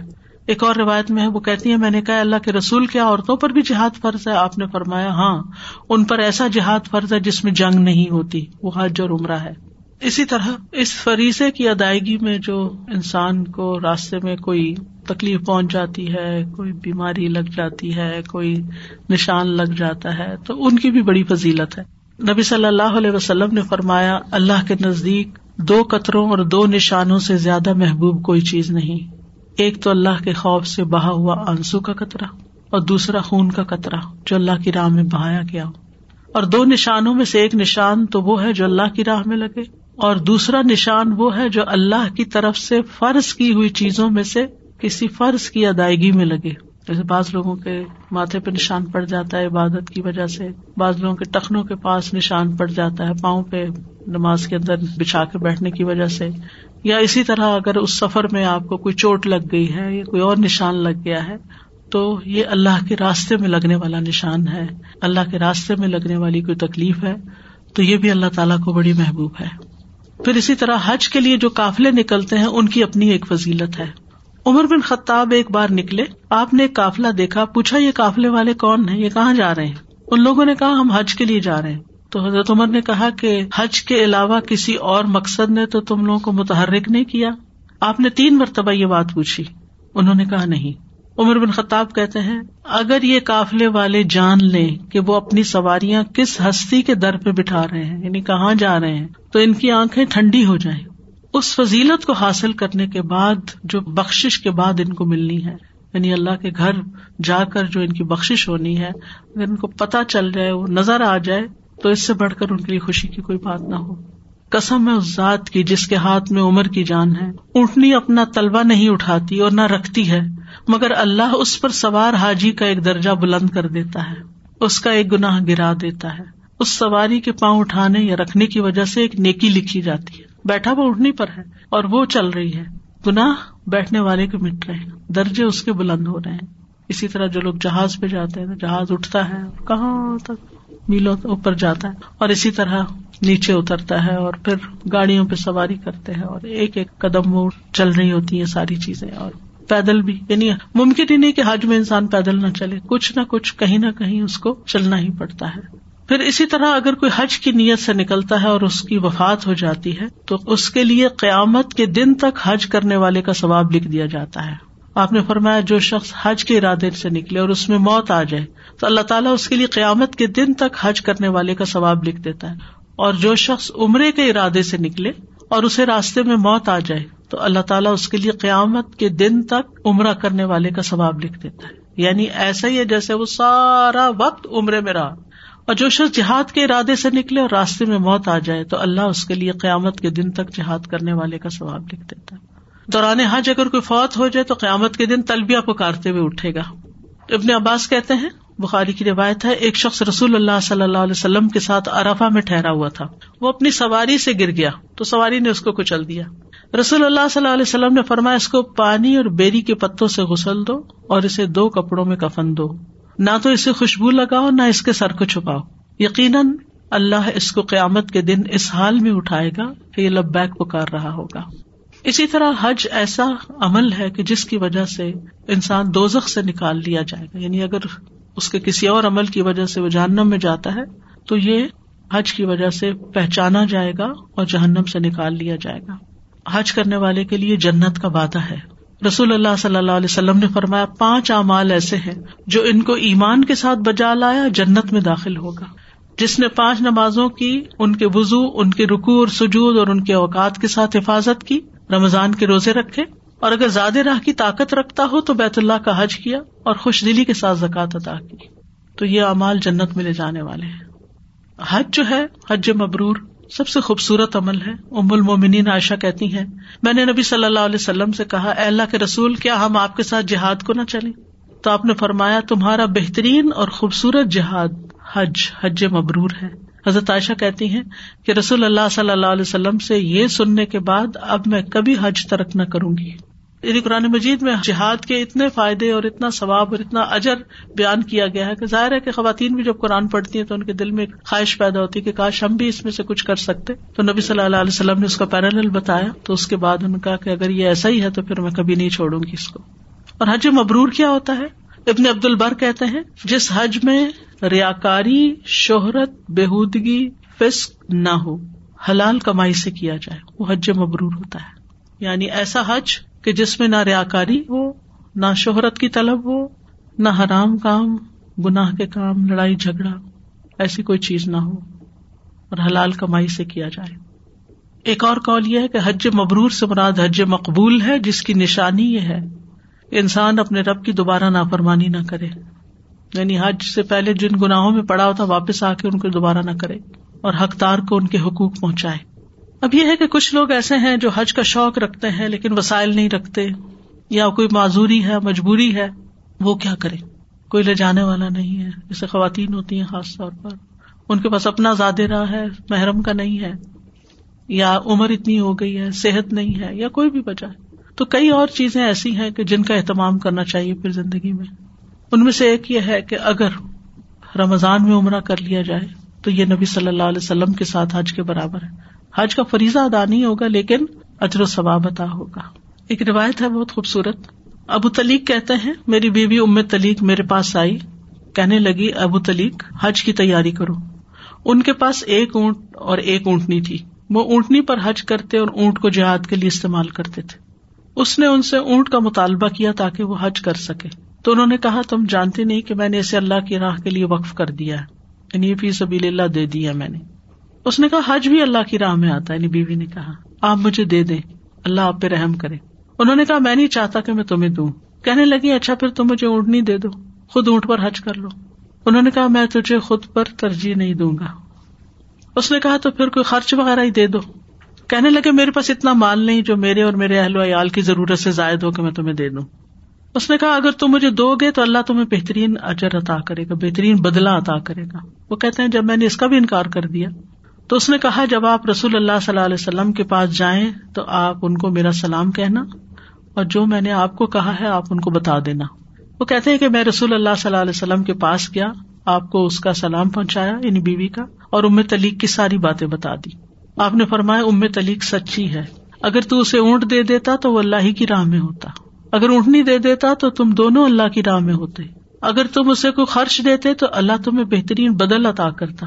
ایک اور روایت میں ہے وہ کہتی ہے میں نے کہا، اللہ کے رسول، کیا عورتوں پر بھی جہاد فرض ہے؟ آپ نے فرمایا ہاں ان پر ایسا جہاد فرض ہے جس میں جنگ نہیں ہوتی، وہ حج اور عمرہ ہے۔ اسی طرح اس فریضے کی ادائیگی میں جو انسان کو راستے میں کوئی تکلیف پہنچ جاتی ہے، کوئی بیماری لگ جاتی ہے، کوئی نشان لگ جاتا ہے، تو ان کی بھی بڑی فضیلت ہے۔ نبی صلی اللہ علیہ وسلم نے فرمایا، اللہ کے نزدیک دو قطروں اور دو نشانوں سے زیادہ محبوب کوئی چیز نہیں۔ ایک تو اللہ کے خوف سے بہا ہوا آنسو کا قطرہ اور دوسرا خون کا قطرہ جو اللہ کی راہ میں بہایا گیا۔ ہو اور دو نشانوں میں سے ایک نشان تو وہ ہے جو اللہ کی راہ میں لگے اور دوسرا نشان وہ ہے جو اللہ کی طرف سے فرض کی ہوئی چیزوں میں سے کسی فرض کی ادائیگی میں لگے۔ جیسے بعض لوگوں کے ماتھے پہ نشان پڑ جاتا ہے عبادت کی وجہ سے۔ بعض لوگوں کے ٹخنوں کے پاس نشان پڑ جاتا ہے، پاؤں پہ نماز کے اندر بچھا کے بیٹھنے کی وجہ سے۔ یا اسی طرح اگر اس سفر میں آپ کو کوئی چوٹ لگ گئی ہے، یا کوئی اور نشان لگ گیا ہے، تو یہ اللہ کے راستے میں لگنے والا نشان ہے۔ اللہ کے راستے میں لگنے والی کوئی تکلیف ہے، تو یہ بھی اللہ تعالیٰ کو بڑی محبوب ہے۔ پھر اسی طرح حج کے لیے جو قافلے نکلتے ہیں، ان کی اپنی ایک فضیلت ہے۔ عمر بن خطاب ایک بار نکلے، آپ نے ایک قافلہ دیکھا، پوچھا یہ قافلے والے کون ہیں؟ یہ کہاں جا رہے ہیں؟ ان لوگوں نے کہا، ہم حج کے لیے جا رہے ہیں۔ تو حضرت عمر نے کہا کہ حج کے علاوہ کسی اور مقصد نے تو تم لوگوں کو متحرک نہیں کیا؟ آپ نے تین مرتبہ یہ بات پوچھی۔ انہوں نے کہا، نہیں۔ عمر بن خطاب کہتے ہیں، اگر یہ قافلے والے جان لیں کہ وہ اپنی سواریاں کس ہستی کے در پہ بٹھا رہے ہیں یعنی کہاں جا رہے ہیں، تو ان کی آنکھیں ٹھنڈی ہو جائیں۔ اس فضیلت کو حاصل کرنے کے بعد جو بخش کے بعد ان کو ملنی ہے۔ یعنی اللہ کے گھر جا کر جو ان کی بخش ہونی ہے، اگر ان کو پتا چل جائے، وہ نظر آ جائے، تو اس سے بڑھ کر ان کے لیے خوشی کی کوئی بات نہ ہو۔ کسم ہے اس ذات کی جس کے ہاتھ میں عمر کی جان ہے۔ اونٹنی اپنا تلوا نہیں اٹھاتی اور نہ رکھتی ہے، مگر اللہ اس پر سوار حاجی کا ایک درجہ بلند کر دیتا ہے۔ اس کا ایک گناہ گرا دیتا ہے۔ اس سواری کے پاؤں اٹھانے یا رکھنے کی وجہ سے ایک نیکی لکھی جاتی ہے۔ بیٹھا وہ اٹھنی پر ہے اور وہ چل رہی ہے۔ گناہ بیٹھنے والے کے مٹ رہے ہیں۔ درجے اس کے بلند ہو رہے ہیں۔ اسی طرح جو لوگ جہاز پہ جاتے ہیں جہاز اٹھتا ہے، کہاں تک؟ میلوں اوپر جاتا ہے اور اسی طرح نیچے اترتا ہے اور پھر گاڑیوں پہ سواری کرتے ہیں اور ایک ایک قدم وہ چل رہی ہوتی ہیں ساری چیزیں اور پیدل بھی۔ یعنی ممکن ہی نہیں کہ حج میں انسان پیدل نہ چلے۔ کچھ نہ کچھ، کہیں نہ کہیں اس کو چلنا ہی پڑتا ہے۔ پھر اسی طرح اگر کوئی حج کی نیت سے نکلتا ہے اور اس کی وفات ہو جاتی ہے، تو اس کے لیے قیامت کے دن تک حج کرنے والے کا ثواب لکھ دیا جاتا ہے۔ آپ نے فرمایا، جو شخص حج کے ارادے سے نکلے اور اس میں موت آ جائے، تو اللہ تعالیٰ اس کے لیے قیامت کے دن تک حج کرنے والے کا ثواب لکھ دیتا ہے۔ اور جو شخص عمرے کے ارادے سے نکلے اور اسے راستے میں موت آ جائے، تو اللہ تعالیٰ اس کے لیے قیامت کے دن تک عمرہ کرنے والے کا ثواب لکھ دیتا ہے۔ یعنی ایسا ہی ہے جیسے وہ سارا وقت عمرے میں رہا۔ اور جو شخص جہاد کے ارادے سے نکلے اور راستے میں موت آ جائے تو اللہ اس کے لیے قیامت کے دن تک جہاد کرنے والے کا ثواب لکھ دیتا ہے۔ دوران حج اگر کوئی فوت ہو جائے تو قیامت کے دن تلبیہ پکارتے ہوئے اٹھے گا۔ ابن عباس کہتے ہیں، بخاری کی روایت ہے، ایک شخص رسول اللہ صلی اللہ علیہ وسلم کے ساتھ ارفا میں ٹھہرا ہوا تھا۔ وہ اپنی سواری سے گر گیا، تو سواری نے اس کو کچل دیا۔ رسول اللہ صلی اللہ علیہ وسلم نے فرمایا، اس کو پانی اور بیری کے پتوں سے غسل دو اور اسے دو کپڑوں میں کفن دو۔ نہ تو اسے خوشبو لگاؤ، نہ اس کے سر کو چھپاؤ۔ یقیناً اللہ اس کو قیامت کے دن اس حال میں اٹھائے گا کہ یہ لب بیک پکار رہا ہوگا۔ اسی طرح حج ایسا عمل ہے کہ جس کی وجہ سے انسان دوزخ سے نکال لیا جائے گا۔ یعنی اگر اس کے کسی اور عمل کی وجہ سے وہ جہنم میں جاتا ہے، تو یہ حج کی وجہ سے پہچانا جائے گا اور جہنم سے نکال لیا جائے گا۔ حج کرنے والے کے لیے جنت کا وعدہ ہے۔ رسول اللہ صلی اللہ علیہ وسلم نے فرمایا، پانچ اعمال ایسے ہیں جو ان کو ایمان کے ساتھ بجا لایا، جنت میں داخل ہوگا۔ جس نے پانچ نمازوں کی، ان کے وزو ان کے رکو اور سجود اور ان کے اوقات کے ساتھ حفاظت کی، رمضان کے روزے رکھے۔ اور اگر زیادہ راہ کی طاقت رکھتا ہو، تو بیت اللہ کا حج کیا اور خوش دلی کے ساتھ زکات ادا کی۔ تو یہ امال جنت میں لے جانے والے ہیں۔ حج جو ہے، حج مبرور سب سے خوبصورت عمل ہے۔ ام المومنین عائشہ کہتی ہیں، میں نے نبی صلی اللہ علیہ وسلم سے کہا، اے اللہ کے رسول، کیا ہم آپ کے ساتھ جہاد کو نہ چلیں؟ تو آپ نے فرمایا، تمہارا بہترین اور خوبصورت جہاد حج حج مبرور ہے۔ حضرت عائشہ کہتی ہیں کہ رسول اللہ صلی اللہ علیہ وسلم سے یہ سننے کے بعد اب میں کبھی حج ترک نہ کروں گی۔ یعنی قرآن مجید میں جہاد کے اتنے فائدے اور اتنا ثواب اور اتنا اجر بیان کیا گیا ہے کہ ظاہر ہے کہ خواتین بھی جب قرآن پڑھتی ہیں تو ان کے دل میں خواہش پیدا ہوتی ہے کہ کاش ہم بھی اس میں سے کچھ کر سکتے۔ تو نبی صلی اللہ علیہ وسلم نے اس کا پیرل بتایا۔ تو اس کے بعد ان کا کہ اگر یہ ایسا ہی ہے تو پھر میں کبھی نہیں چھوڑوں گی اس کو۔ اور حج مبرور کیا ہوتا ہے؟ ابن عبد البر کہتے ہیں، جس حج میں ریا کاری شہرت، بےحودگی، فسق نہ ہو، حلال کمائی سے کیا جائے، وہ حج مبرور ہوتا ہے۔ یعنی ایسا حج کہ جس میں نہ ریا کاری ہو نہ شہرت کی طلب ہو نہ حرام کام گناہ کے کام لڑائی جھگڑا ایسی کوئی چیز نہ ہو اور حلال کمائی سے کیا جائے۔ ایک اور کال یہ ہے کہ حج مبرور سے مراد حج مقبول ہے جس کی نشانی یہ ہے انسان اپنے رب کی دوبارہ نافرمانی نہ کرے۔ یعنی حج سے پہلے جن گناہوں میں پڑا ہوتا واپس آ کے ان کو دوبارہ نہ کرے اور حقدار کو ان کے حقوق پہنچائے۔ اب یہ ہے کہ کچھ لوگ ایسے ہیں جو حج کا شوق رکھتے ہیں لیکن وسائل نہیں رکھتے، یا کوئی معذوری ہے، مجبوری ہے، وہ کیا کرے؟ کوئی لے جانے والا نہیں ہے۔ جیسے خواتین ہوتی ہیں خاص طور پر۔ ان کے پاس اپنا زیادہ راہ ہے، محرم کا نہیں ہے، یا عمر اتنی ہو گئی ہے، صحت نہیں ہے، یا کوئی بھی وجہ تو کئی اور چیزیں ایسی ہیں کہ جن کا اہتمام کرنا چاہیے پھر زندگی میں۔ ان میں سے ایک یہ ہے کہ اگر رمضان میں عمرہ کر لیا جائے، تو یہ نبی صلی اللہ علیہ وسلم کے ساتھ حج کے برابر ہے۔ حج کا فریضہ ادا نہیں ہوگا، لیکن اجر و ثواب ادا ہوگا۔ ایک روایت ہے بہت خوبصورت۔ ابو تلیق کہتے ہیں، میری بیوی ام تلیق میرے پاس آئی۔ کہنے لگی، ابو تلیق، حج کی تیاری کرو۔ ان کے پاس ایک اونٹ اور ایک اونٹنی تھی۔ وہ اونٹنی پر حج کرتے اور اونٹ کو جہاد کے لیے استعمال کرتے تھے۔ اس نے ان سے اونٹ کا مطالبہ کیا تاکہ وہ حج کر سکے۔ تو انہوں نے کہا، تم جانتے نہیں کہ میں نے اسے اللہ کی راہ کے لیے وقف کر دیا یعنی فی سبیل اللہ دے دیا میں نے۔ اس نے کہا، حج بھی اللہ کی راہ میں آتا ہے۔ یعنی بیوی نے کہا، آپ مجھے دے دیں، اللہ آپ پہ رحم کرے۔ انہوں نے کہا، میں نہیں چاہتا کہ میں تمہیں دوں۔ کہنے لگی اچھا پھر تم مجھے اونٹنی دے دو، خود اونٹ پر حج کر لو۔ انہوں نے کہا، میں تجھے خود پر ترجیح نہیں دوں گا۔ اس نے کہا، تو پھر کوئی خرچ وغیرہ ہی دے دو۔ کہنے لگے، میرے پاس اتنا مال نہیں جو میرے اور میرے اہل و عیال کی ضرورت سے زائد ہو کہ میں تمہیں دے دوں۔ اس نے کہا، اگر تم مجھے دو گے تو اللہ تمہیں بہترین اجر عطا کرے گا، بہترین بدلا عطا کرے گا۔ وہ کہتے ہیں، جب میں نے اس کا بھی انکار کر دیا تو اس نے کہا، جب آپ رسول اللہ صلی اللہ علیہ وسلم کے پاس جائیں تو آپ ان کو میرا سلام کہنا اور جو میں نے آپ کو کہا ہے آپ ان کو بتا دینا۔ وہ کہتے ہیں کہ میں رسول اللہ صلی اللہ علیہ وسلم کے پاس گیا، آپ کو اس کا سلام پہنچایا یعنی بیوی کا، اور ام تلیق کی ساری باتیں بتا دی۔ آپ نے فرمایا، ام تلیق سچی ہے۔ اگر تو اسے اونٹ دے دیتا تو وہ اللہ ہی کی راہ میں ہوتا۔ اگر اونٹنی دے دیتا تو تم دونوں اللہ کی راہ میں ہوتے۔ اگر تم اسے کوئی خرچ دیتے تو اللہ تمہیں بہترین بدل عطا کرتا۔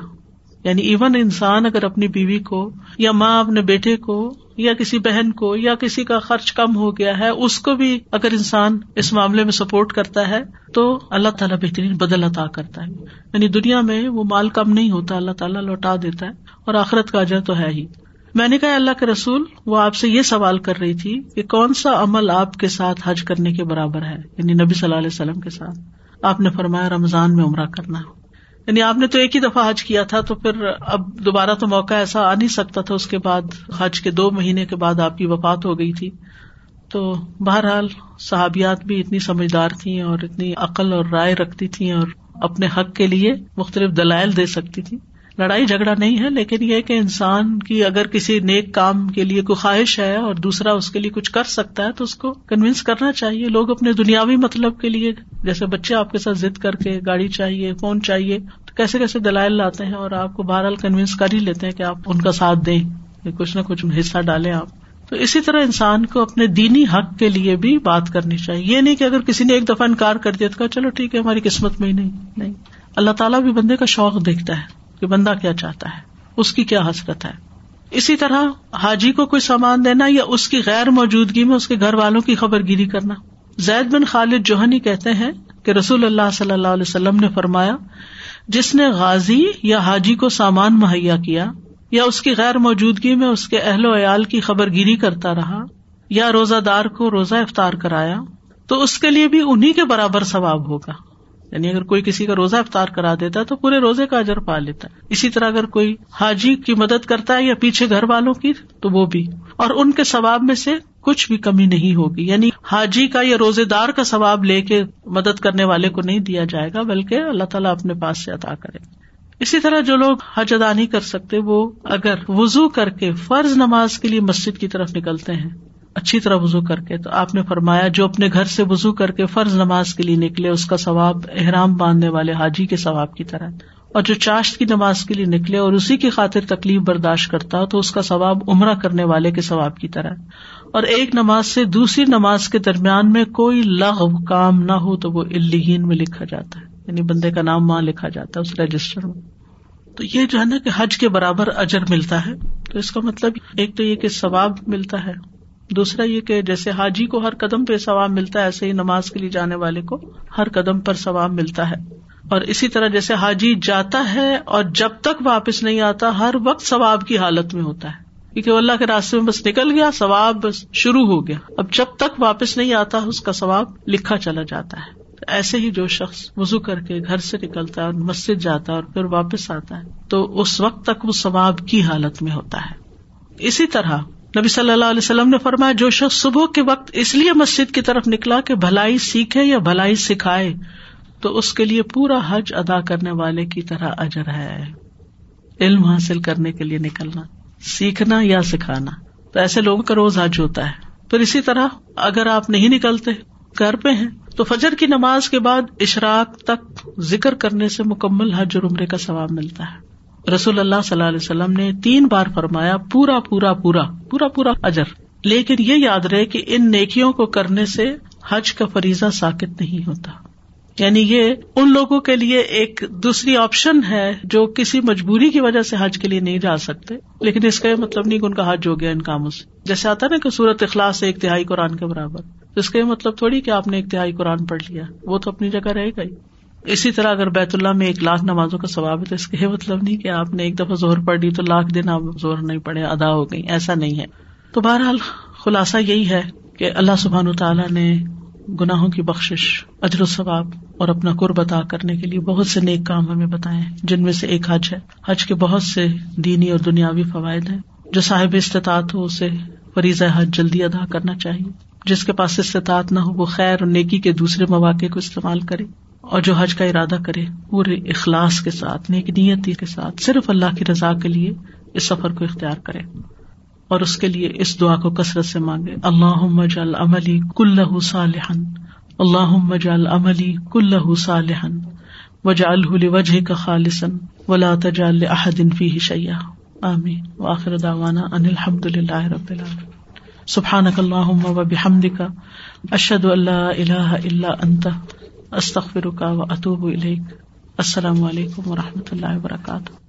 یعنی ایون انسان اگر اپنی بیوی کو یا ماں اپنے بیٹے کو یا کسی بہن کو یا کسی کا خرچ کم ہو گیا ہے، اس کو بھی اگر انسان اس معاملے میں سپورٹ کرتا ہے تو اللہ تعالیٰ بہترین بدل عطا کرتا ہے۔ یعنی دنیا میں وہ مال کم نہیں ہوتا، اللہ تعالیٰ لوٹا دیتا ہے اور آخرت کا اجر تو ہے ہی۔ میں نے کہا، اللہ کے رسول وہ آپ سے یہ سوال کر رہی تھی کہ کون سا عمل آپ کے ساتھ حج کرنے کے برابر ہے؟ یعنی نبی صلی اللہ علیہ وسلم کے ساتھ۔ آپ نے فرمایا، رمضان میں عمرہ کرنا۔ یعنی آپ نے تو ایک ہی دفعہ حج کیا تھا، تو پھر اب دوبارہ تو موقع ایسا آ نہیں سکتا تھا، اس کے بعد حج کے دو مہینے کے بعد آپ کی وفات ہو گئی تھی۔ تو بہرحال صحابیات بھی اتنی سمجھدار تھیں اور اتنی عقل اور رائے رکھتی تھیں اور اپنے حق کے لیے مختلف دلائل دے سکتی تھی لڑائی جھگڑا نہیں ہے، لیکن یہ کہ انسان کی اگر کسی نیک کام کے لیے کوئی خواہش ہے اور دوسرا اس کے لیے کچھ کر سکتا ہے، تو اس کو کنوینس کرنا چاہیے۔ لوگ اپنے دنیاوی مطلب کے لیے، جیسے بچے آپ کے ساتھ ضد کر کے گاڑی چاہیے، فون چاہیے، تو کیسے کیسے دلائل لاتے ہیں اور آپ کو بہرحال کنوینس کر ہی لیتے ہیں کہ آپ ان کا ساتھ دیں کچھ نہ کچھ حصہ ڈالیں آپ۔ تو اسی طرح انسان کو اپنے دینی حق کے لیے بھی بات کرنی چاہیے۔ یہ نہیں کہ اگر کسی نے ایک دفعہ انکار کر دیا تو چلو ٹھیک ہے، ہماری قسمت میں ہی نہیں نہیں۔ اللہ تعالیٰ بھی بندے کا شوق دیکھتا ہے۔ کہ بندہ کیا چاہتا ہے؟ اس کی کیا حسرت ہے؟ اسی طرح حاجی کو کوئی سامان دینا یا اس کی غیر موجودگی میں اس کے گھر والوں کی خبر گیری کرنا۔ زید بن خالد جوہنی کہتے ہیں کہ رسول اللہ صلی اللہ علیہ وسلم نے فرمایا، جس نے غازی یا حاجی کو سامان مہیا کیا یا اس کی غیر موجودگی میں اس کے اہل و عیال کی خبر گیری کرتا رہا یا روزہ دار کو روزہ افطار کرایا، تو اس کے لیے بھی انہیں کے برابر ثواب ہوگا۔ یعنی اگر کوئی کسی کا روزہ افطار کرا دیتا ہے تو پورے روزے کا اجر پا لیتا ہے۔ اسی طرح اگر کوئی حاجی کی مدد کرتا ہے یا پیچھے گھر والوں کی تو وہ بھی۔ اور ان کے ثواب میں سے کچھ بھی کمی نہیں ہوگی۔ یعنی حاجی کا یا روزے دار کا ثواب لے کے مدد کرنے والے کو نہیں دیا جائے گا، بلکہ اللہ تعالیٰ اپنے پاس سے عطا کرے۔ اسی طرح جو لوگ حج ادا نہیں کر سکتے، وہ اگر وزو کر کے فرض نماز کے لیے مسجد کی طرف نکلتے ہیں اچھی طرح وزو کر کے، تو آپ نے فرمایا، جو اپنے گھر سے وزو کر کے فرض نماز کے لیے نکلے، اس کا ثواب احرام باندھنے والے حاجی کے ثواب کی طرح اور جو چاشت کی نماز کے لیے نکلے اور اسی کی خاطر تکلیف برداشت کرتا ہو، تو اس کا ثواب عمرہ کرنے والے کے ثواب کی طرح اور ایک نماز سے دوسری نماز کے درمیان میں کوئی لغ کام نہ ہو، تو وہ الہین میں لکھا جاتا ہے۔ یعنی بندے کا نام وہاں لکھا جاتا ہے، اس رجسٹر میں۔ تو یہ جو ہے نا کہ حج کے برابر اجر ملتا ہے، تو اس کا مطلب ایک تو یہ کہ ثواب ملتا ہے۔ دوسرا یہ کہ جیسے حاجی کو ہر قدم پہ ثواب ملتا ہے، ایسے ہی نماز کے لیے جانے والے کو ہر قدم پر ثواب ملتا ہے۔ اور اسی طرح جیسے حاجی جاتا ہے اور جب تک واپس نہیں آتا، ہر وقت ثواب کی حالت میں ہوتا ہے۔ کیونکہ اللہ کے راستے میں بس نکل گیا، ثواب بس شروع ہو گیا۔ اب جب تک واپس نہیں آتا، اس کا ثواب لکھا چلا جاتا ہے۔ ایسے ہی جو شخص وزو کر کے گھر سے نکلتا ہے اور مسجد جاتا ہے اور پھر واپس آتا ہے، تو اس وقت تک وہ ثواب کی حالت میں ہوتا ہے۔ اسی طرح نبی صلی اللہ علیہ وسلم نے فرمایا، جو شخص صبح کے وقت اس لیے مسجد کی طرف نکلا کہ بھلائی سیکھے یا بھلائی سکھائے، تو اس کے لیے پورا حج ادا کرنے والے کی طرح اجر ہے۔ علم حاصل کرنے کے لیے نکلنا، سیکھنا یا سکھانا۔ تو ایسے لوگوں کا روز حج ہوتا ہے۔ پھر اسی طرح اگر آپ نہیں نکلتے، گھر پہ ہیں، تو فجر کی نماز کے بعد اشراق تک ذکر کرنے سے مکمل حج اور عمرے کا ثواب ملتا ہے۔ رسول اللہ صلی اللہ علیہ وسلم نے تین بار فرمایا، پورا پورا پورا پورا پورا اجر۔ لیکن یہ یاد رہے کہ ان نیکیوں کو کرنے سے حج کا فریضہ ساکت نہیں ہوتا۔ یعنی یہ ان لوگوں کے لیے ایک دوسری آپشن ہے جو کسی مجبوری کی وجہ سے حج کے لیے نہیں جا سکتے۔ لیکن اس کا یہ مطلب نہیں کہ ان کا حج ہو گیا ان کاموں سے۔ جیسے آتا نا کہ سورت اخلاص ایک تہائی قرآن کے برابر۔ اس کا یہ مطلب تھوڑی کہ آپ نے ایک تہائی قرآن پڑھ لیا۔ وہ تو اپنی جگہ رہے گا ہی اسی طرح اگر بیت اللہ میں ایک لاکھ نمازوں کا ثواب ہے تو اس کا یہ مطلب نہیں کہ آپ نے ایک دفعہ زور پڑھ لی تو لاکھ دن آپ زور نہیں پڑے ادا ہو گئی ایسا نہیں ہے۔ تو بہرحال خلاصہ یہی ہے کہ اللہ سبحان تعالیٰ نے گناہوں کی بخش اجر و ثواب اور اپنا قرب ادا کرنے کے لیے بہت سے نیک کام ہمیں بتائے جن میں سے ایک حج ہے۔ حج کے بہت سے دینی اور دنیاوی فوائد ہیں۔ جو صاحب استطاعت ہو اسے فریض حج جلدی ادا کرنا چاہیے۔ جس کے پاس استطاعت نہ ہو وہ خیر اور نیکی کے دوسرے مواقع کو استعمال کرے۔ اور جو حج کا ارادہ کرے، پورے اخلاص کے ساتھ، نیک نیتی کے ساتھ، صرف اللہ کی رضا کے لیے اس سفر کو اختیار کرے۔ اور اس کے لیے اس دعا کو کثرت سے مانگے۔ اللہ مجل عملی کل صالحن اللہ مجل عملی کل صالحن وجا الحل کا خالصن ولا تجال احدن فی شیا آمین۔ واخر داوانا ان الحمد للہ رب العالمین۔ سبحانک اللہم و بحمدک۔ اشہد ان لا الہ الا انت۔ استغفرک و اطوب السلام علیکم و رحمۃ اللہ وبرکاتہ.